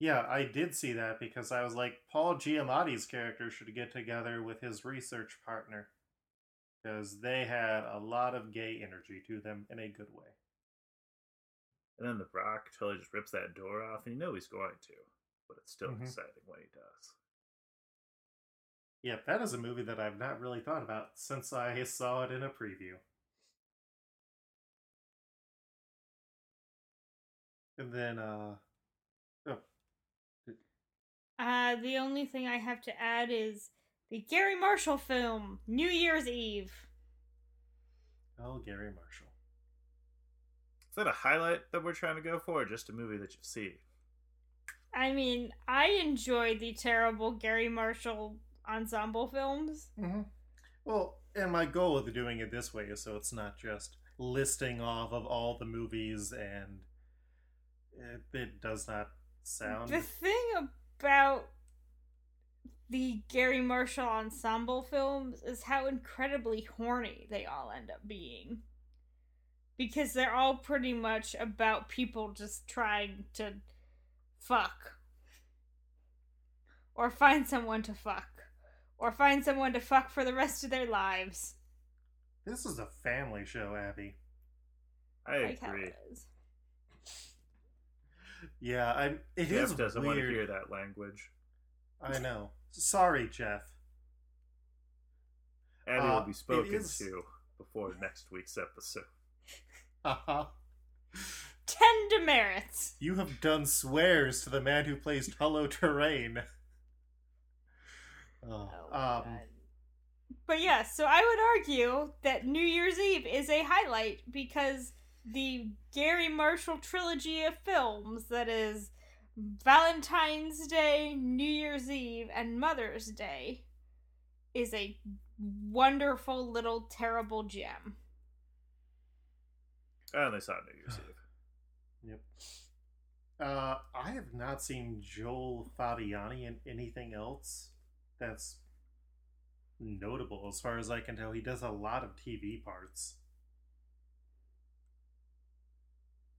Yeah, I did see that because I was like, Paul Giamatti's character should get together with his research partner because they had a lot of gay energy to them in a good way. And then The Rock totally just rips that door off, and you know he's going to, but it's still Mhm. exciting when he does. Yep, that is a movie that I've not really thought about since I saw it in a preview. And then, uh, oh, Uh, the only thing I have to add is the Gary Marshall film, New Year's Eve. oh, Gary Marshall. Is that a highlight that we're trying to go for, or just a movie that you see? I mean, I enjoy the terrible Gary Marshall ensemble films. Mm-hmm. Well, and my goal with doing it this way is so it's not just listing off of all the movies and it, it does not sound. The thing about the Gary Marshall ensemble films is how incredibly horny they all end up being. Because they're all pretty much about people just trying to fuck. Or find someone to fuck. Or find someone to fuck for the rest of their lives. This is a family show, Abby. I Like agree. it is. Yeah, I. It is Jeff doesn't want to hear that language. I know. Sorry, Jeff. Abby Uh, will be spoken is- to before next week's episode. Haha. Ten demerits. you have done swears to the man who plays Hello Terrain. Oh, Oh, um, But yeah, so I would argue that New Year's Eve is a highlight because the Gary Marshall trilogy of films that is Valentine's Day, New Year's Eve, and Mother's Day is a wonderful little terrible gem. I only saw New Year's Eve. Yep. Uh, I have not seen Joel Fabiani in anything else that's notable as far as I can tell. He does a lot of TV parts.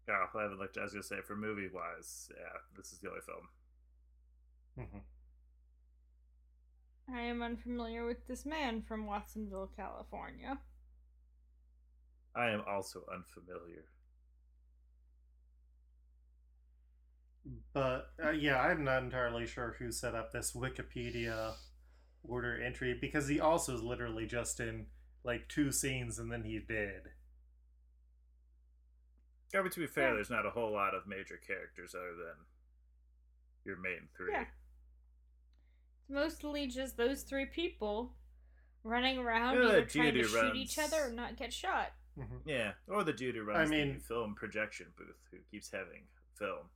Oh, I haven't looked. I was gonna say for movie wise, yeah, this is the only film. hmm I am unfamiliar with this man from Watsonville, California. I am also unfamiliar. But uh, yeah, I'm not entirely sure who set up this Wikipedia order entry because he also is literally just in like two scenes and then he did. I mean, to be fair, Yeah. there's not a whole lot of major characters other than your main three. Yeah. It's mostly just those three people running around, Yeah, either trying to dude who shoot each other or not get shot. Mhm. Yeah, or the dude who runs I mean- the film projection booth who keeps having film.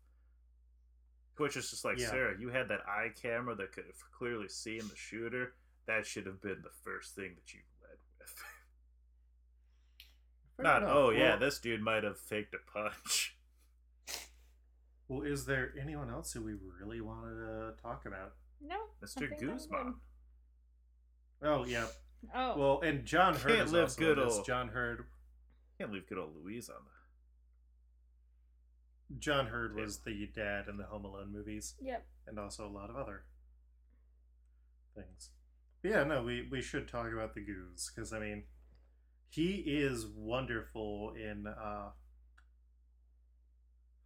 Which is just like, Yeah. Sarah, you had that eye camera that could have clearly seen the shooter. That should have been the first thing that you led with. Not, enough. oh yeah, Well- this dude might have faked a punch. Well, is there anyone else who we really wanted to talk about? No, Mr. Guzman. Oh yeah. Oh, Well, and John Heard Can't is live also good in this. John Heard. Can't leave good old Louise on the. John Heard was the dad in the Home Alone movies, yep. and also a lot of other things. But yeah, no, we we should talk about the Goose because I mean, he is wonderful in. uh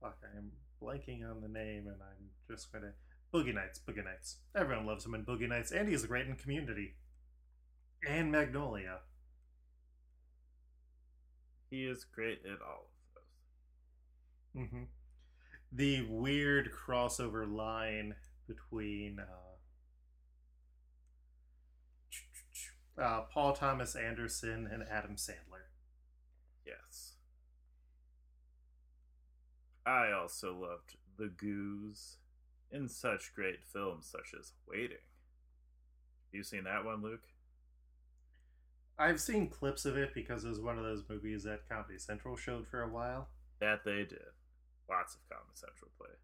Fuck, I am blanking on the name, and I'm just gonna Boogie Nights. Boogie Nights. Everyone loves him in Boogie Nights, and he's great in Community and Magnolia. He is great at all of those. hmm The weird crossover line between uh, uh, Paul Thomas Anderson and Adam Sandler. Yes. I also loved The Goose in such great films such as Waiting. You seen that one, Luke? I've seen clips of it because it was one of those movies that Comedy Central showed for a while. That they did. Lots of Comedy Central play.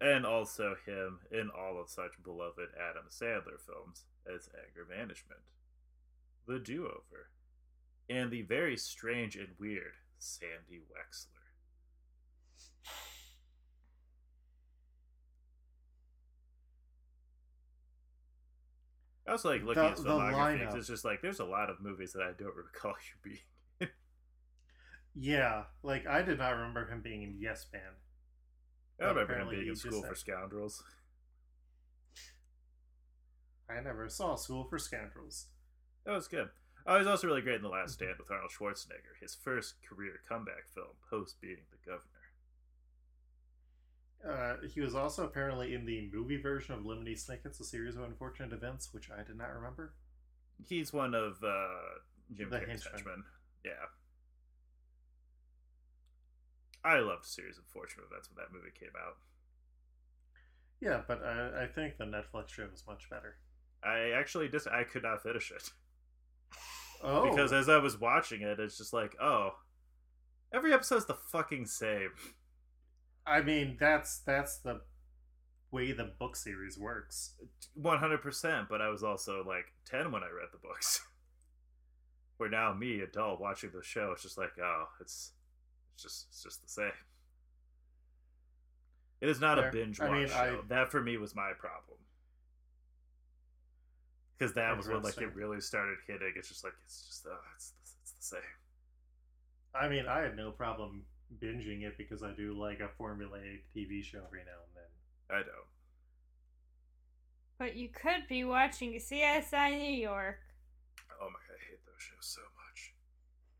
And also him in all of such beloved Adam Sandler films as Anger Management, The Do Over, and the very strange and weird Sandy Wexler. I was like looking The- at filmography. It's just like there's a lot of movies that I don't recall you being. Yeah, like I did not remember him being in Yes Man. I remember him being in School for Scoundrels. I never saw School for Scoundrels. That was good. Oh, he's also really great in The Last Stand with Arnold Schwarzenegger, his first career comeback film post beating the governor. Uh, he was also apparently in the movie version of Lemony Snicket's A Series of Unfortunate Events, which I did not remember. He's one of uh, Jim Carrey's henchmen. Yeah. I loved Series of Fortunate Events when that movie came out. Yeah, but I, I think the Netflix show is much better. I actually just I could not finish it Oh, because as I was watching it, it's just like, oh, every episode's the fucking same. I mean that's that's the way the book series works. One hundred percent. But I was also like ten when I read the books. Where now me, adult, watching the show, it's just like, oh, it's it's just it's just the same. It is not Fair. a binge I watch mean, show. I- That for me was my problem. Because that was when like it really started hitting. It's just like it's just oh, it's it's the same. I mean, I had no problem binging it because I do like a formulaic TV show every now and then. I don't. But you could be watching CSI New York. Oh my god, I hate those shows so much.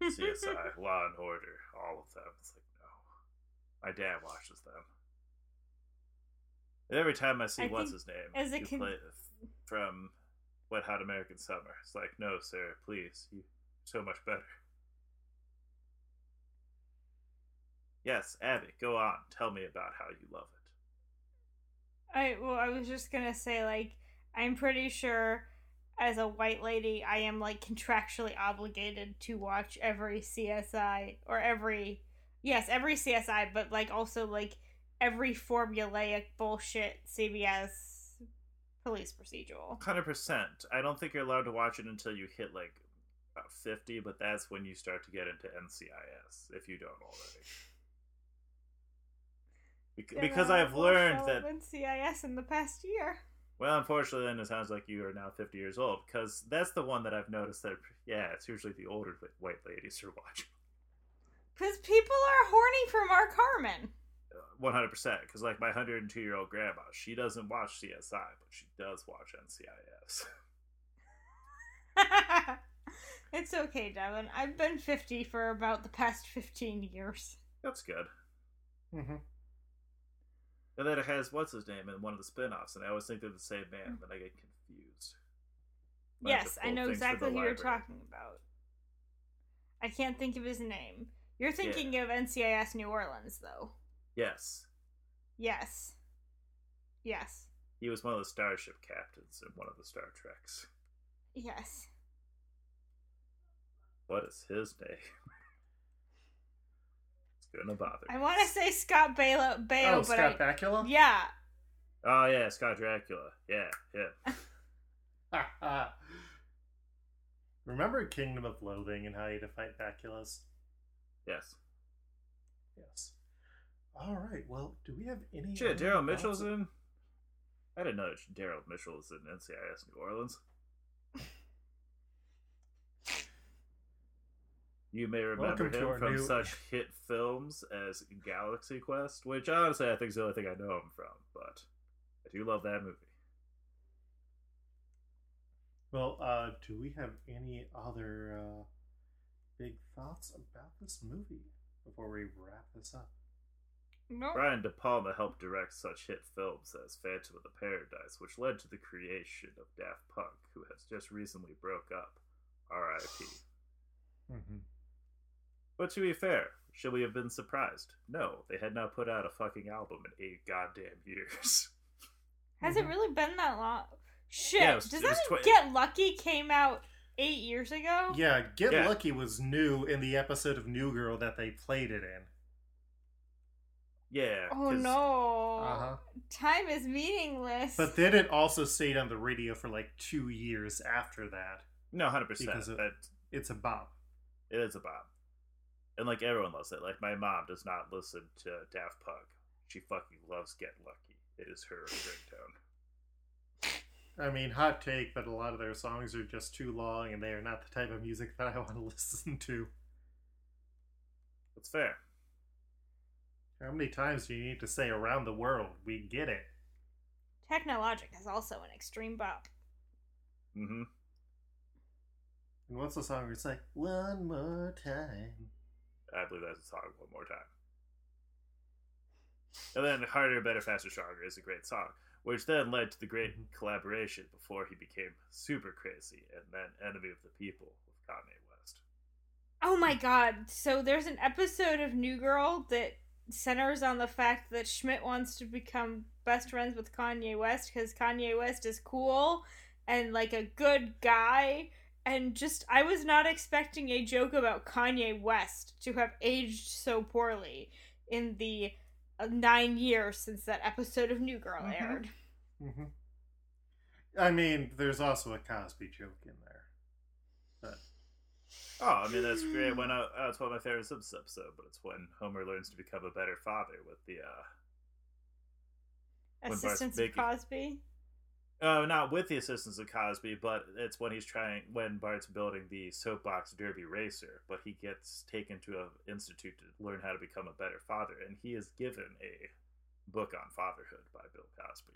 CSI, Law and Order, all of them. It's like no. My dad watches them. And every time I see I what's his name, as a you con- play from Wet Hot American Summer. It's like, no, sir, please, you so much better. Yes, Abby, go on. Tell me about how you love it. I well, I was just gonna say like I'm pretty sure as a white lady I am like contractually obligated to watch every CSI or every yes every CSI, but like also like every formulaic bullshit CBS police procedural. Hundred percent. I don't think you're allowed to watch it until you hit like about fifty, but that's when you start to get into NCIS if you don't already. Bec- because I've learned that NCIS in the past year. Well, unfortunately, then it sounds like you are now 50 years old because that's the one that I've noticed that, yeah, it's usually the older white ladies who are watching. Because people are horny for Mark Harmon. 100%. Because, like, my 102 year old grandma, she doesn't watch CSI, but she does watch NCIS. it's okay, Devin. I've been 50 for about the past 15 years. that's good. Mm-hmm. And then it has, what's his name, in one of the spin offs, and I always think they're the same man, but I get confused. Yes, I pull know exactly who you're talking about. I can't think of his name. You're thinking of NCIS New Orleans, though. Yes. Yes. Yes. He was one of the starship captains in one of the Star Treks. Yes. What is his name? it's gonna bother. I want to say Scott Baio, Baio Oh, but Scott I. Bakula? Yeah. Oh yeah, Scott Dracula. Yeah, yeah. Remember Kingdom of Loathing and how you had to fight Baculas? Yes. Yes. All right. Well, do we have any? Shit, Daryl thoughts? Mitchell's in. I didn't know Daryl Mitchell was in NCIS New Orleans. You may remember Welcome him from new- such hit films as Galaxy Quest, which honestly I think is the only thing I know him from, but I do love that movie. Well, uh, do we have any other uh, big thoughts about this movie before we wrap this up? No. Brian De Palma helped direct such hit films as Phantom of the Paradise, which led to the creation of Daft Punk, who has just recently broke up. R.I.P. Mm-hmm. But to be fair, should we have been surprised? No, they had not put out a fucking album in eight goddamn years. Has it really been that long? Shit. Yeah, was- Does that twi- Get Lucky came out eight years ago? Yeah, Get Yeah. Lucky was new in the episode of New Girl that they played it in. Yeah. Oh 'cause- no. Uh-huh. Time is meaningless. But then it also stayed on the radio for like two years after that. No, hundred percent. Because of- That It's a bop. it is a bop, and like everyone loves it. Like my mom does not listen to Daft Punk. She fucking loves Get Lucky. It is her ringtone. I mean, hot take, but a lot of their songs are just too long, and they are not the type of music that I want to listen to. That's fair. How many times do you need to say around the world? We get it. Technologic is also an extreme bop. Mm-hmm. And what's the song where it's like, one more time? I believe that's a song one more time. And then Harder, Better, Faster, Stronger is a great song, which then led to the great Mhm. collaboration before he became super crazy and then Enemy of the People with Kanye West. Oh my god. So there's an episode of New Girl that centers on the fact that Schmidt wants to become best friends with Kanye West because Kanye West is cool and like a good guy. And just, I was not expecting a joke about Kanye West to have aged so poorly in the uh, nine years since that episode of New Girl Mhm. aired. Mm-hmm. I mean, there's also a Cosby joke in there. But Oh, I mean that's great. When I, uh, it's one of my favorite Simpsons episode, but it's when Homer learns to become a better father with the uh, Assistance of Cosby. Uh, not with the assistance of Cosby, but it's when he's trying when Bart's building the soapbox derby racer, but he gets taken to an institute to learn how to become a better father, and he is given a book on fatherhood by Bill Cosby.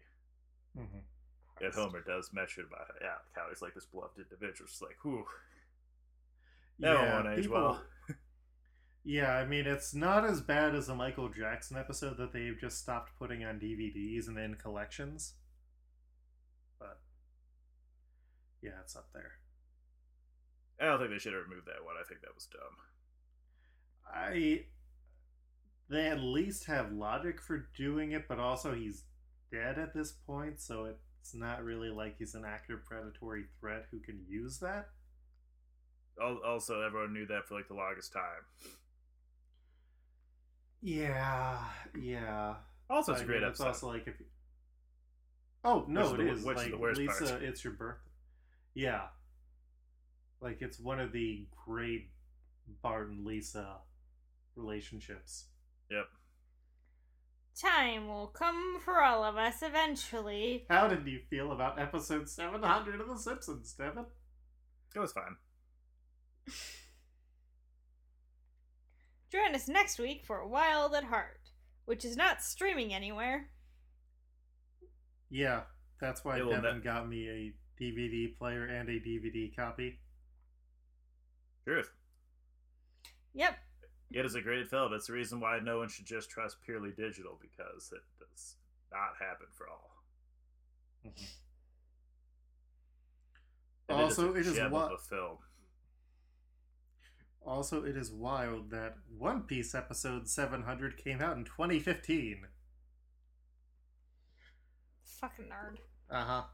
mm-hmm. And Homer does mention about it, yeah, how he's like this beloved individual. It's like, whew, that one won't age well. Yeah, I mean, it's not as bad as the Michael Jackson episode that they've just stopped putting on DVDs and in collections. But yeah, it's up there. I don't think they should have removed that one. I think that was dumb. I they at least have logic for doing it, but also he's dead at this point, so it's not really like he's an active predatory threat who can use that. Also, everyone knew that for like the longest time. Yeah, yeah. Also, it's a great mean, It's also like if. You... Oh no, Which it is the- is like Lisa. part. It's your birthday. Yeah, like it's one of the great Bart and Lisa relationships. Yep. Time will come for all of us eventually. How did you feel about episode seven hundred of The Simpsons, Devin? It was fine. Join us next week for Wild at Heart, which is not streaming anywhere. Yeah, that's why It Devin ne- got me a DVD player and a DVD copy. Truth. Yep. It is a great film. It's the reason why no one should just trust purely digital because it does not happen for all. And Also, it it is is a gem what- of a film. Also, it is wild that One Piece episode 700 came out in 2015. Fucking nerd. Uh huh.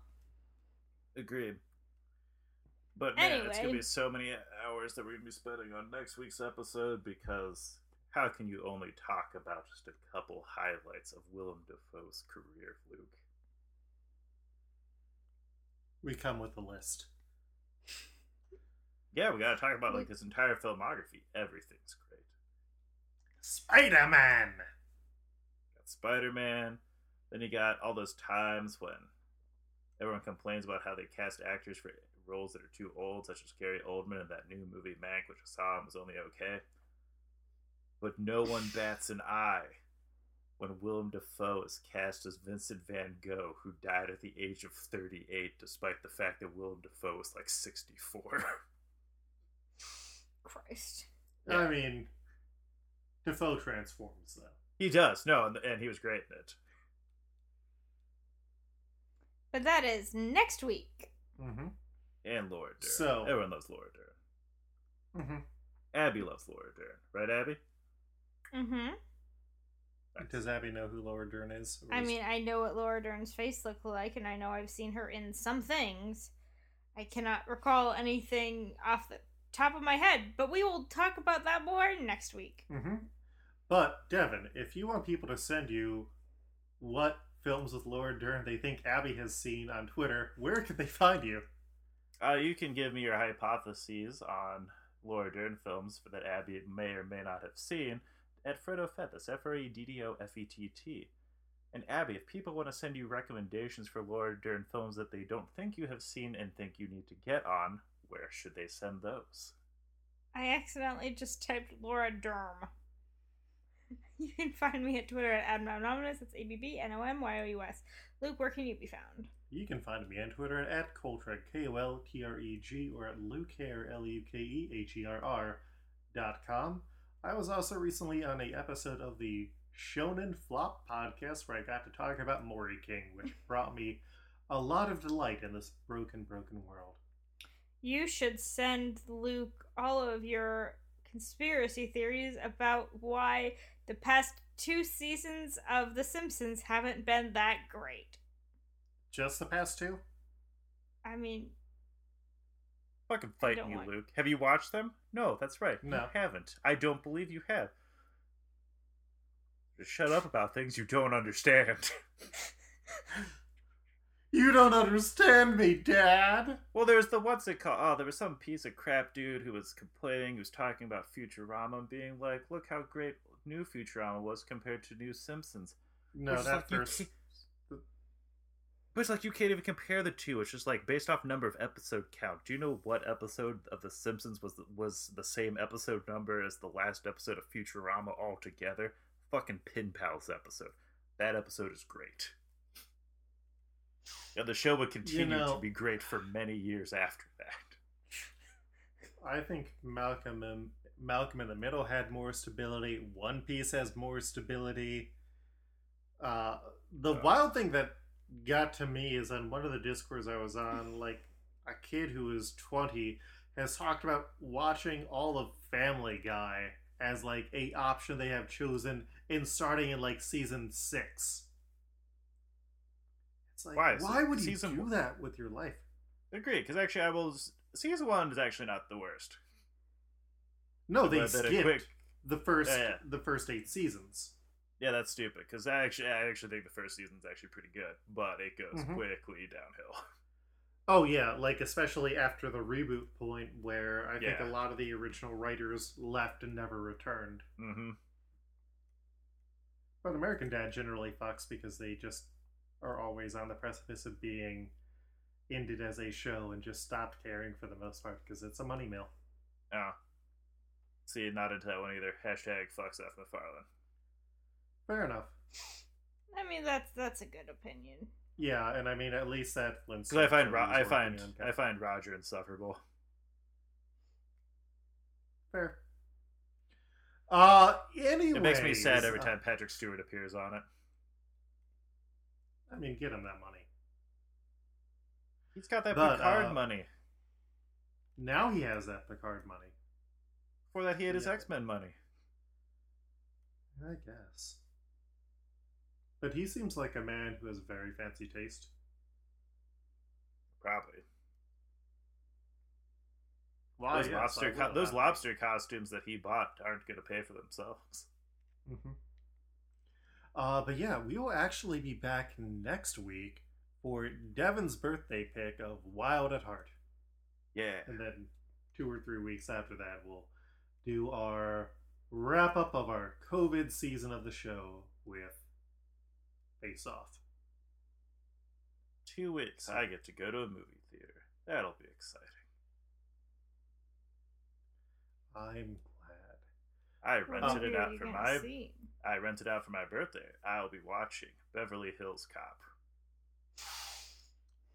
Agreed. But man, it's gonna be so many hours that we're gonna be spending on next week's episode because how can you only talk about just a couple highlights of Willem Dafoe's career, Luke? We come with a list. Yeah, we gotta talk about like his entire filmography. Everything's great. Spider Man! got Spider Man. Then you got all those times when everyone complains about how they cast actors for roles that are too old, such as Gary Oldman in that new movie Mank, which I saw and was only okay. But no one bats an eye when Willem Dafoe is cast as Vincent Van Gogh, who died at the age of 38, despite the fact that Willem Dafoe was like 64. Christ. I mean, Dafoe transforms, though. he does, no, and, and he was great in it. But that is next week. Mm-hmm. And Laura Dern. So- Everyone loves Laura Dern. Mm-hmm. Abby loves Laura Dern, right, Abby? Mm-hmm. Does Abby know who Laura Dern is? I mean, I know what Laura Dern's face looked like, and I know I've seen her in some things. I cannot recall anything off the top of my head, but we will talk about that more next week. Mm-hmm. But, Devin, if you want people to send you what films with Laura Dern they think Abby has seen on Twitter, where can they find you? Uh, you can give me your hypotheses on Laura Dern films that Abby may or may not have seen at Freddo Fett. That's F R E D D O F E T T. And Abby, if people want to send you recommendations for Laura Dern films that they don't think you have seen and think you need to get on, where should they send those? I accidentally just typed Laura Derm. You can find me at Twitter at AdMomNominous. That's A B B N O M Y O U S. Luke, where can you be found? You can find me on Twitter at Koltreg, K O L T R E G, or at Lukeher, L U K E H E R R dot com. I was also recently on a episode of the Shonen Flop podcast where I got to talk about Mori King, which brought me a lot of delight in this broken, broken world. You should send Luke all of your conspiracy theories about why the past two seasons of The Simpsons haven't been that great. Just the past two? I mean, Fucking I fight don't you, want- Luke. Have you watched them? No, that's right. No. You haven't. I don't believe you have. Just shut up about things you don't understand. You don't understand me, Dad! Well, there's the what's it called? Oh, there was some piece of crap dude who was complaining, who was talking about Futurama and being like, "Look how great new Futurama was compared to new Simpsons." No, Which that like, you first. can't- But it's like you can't even compare the two. It's just like based off number of episode count. Do you know what episode of The Simpsons was the, was the same episode number as the last episode of Futurama altogether? Fucking Pin Pals episode. That episode is great. And the show would continue know- to be great for many years after that. I think Malcolm and Malcolm in the Middle had more stability. One Piece has more stability. Uh, the Uh. wild thing that got to me is on one of the discords I was on, like a kid who is twenty has talked about watching all of Family Guy as like a option they have chosen in starting in like season six. It's like Why? why, would you do one- that with your life? Agree, because actually, I will. Season one is actually not the worst. No, they But then a skipped the first Yeah, yeah. the first eight seasons. Yeah, that's stupid. Because I actually, I actually think the first season's actually pretty good, but it goes Mhm. quickly downhill. Oh yeah, like especially after the reboot point where I think a lot of the original writers left and never returned. Mm-hmm. But American Dad generally fucks because they just are always on the precipice of being ended as a show and just stopped caring for the most part because it's a money mill. Oh. See, not into that one either. Hashtag fucks F McFarlane. Fair enough. I mean, that's that's a good opinion. Yeah, and I mean at least that Because I find Ro- I find I find Roger insufferable. fair. Uh, anyway, It makes me sad every time Patrick Stewart appears on it. I mean, get him that money. He's got that But, Picard uh, money. Now he has that Picard money. Before that, he had his yeah. X Men money. I guess. But he seems like a man who has very fancy taste. Probably. Why, those lobster co- those lobster costumes that he bought aren't going to pay for themselves. Mhm. Uh, but yeah, we will actually be back next week for Devin's birthday pick of Wild at Heart. Yeah. And then two or three weeks after that, we'll do our wrap up of our COVID season of the show with Face Off. Two weeks. I get to go to a movie theater. That'll be exciting. I'm glad. I rented movie it out for my see? I rented out for my birthday. I'll be watching Beverly Hills Cop.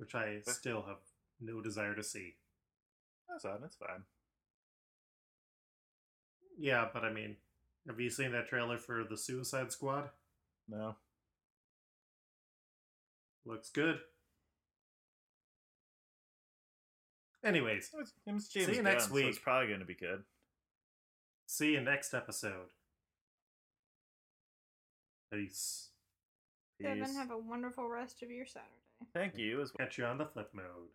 which I still have no desire to see. That's fine. That's fine. Yeah, but I mean, have you seen that trailer for the Suicide Squad? No. Looks good. Anyways, It's, it's James See you Gunn, next so week. it's probably going to be good. see you next episode. Peace. Devin, Peace. have a wonderful rest of your Saturday. Thank you as well. Catch you on the flip mode.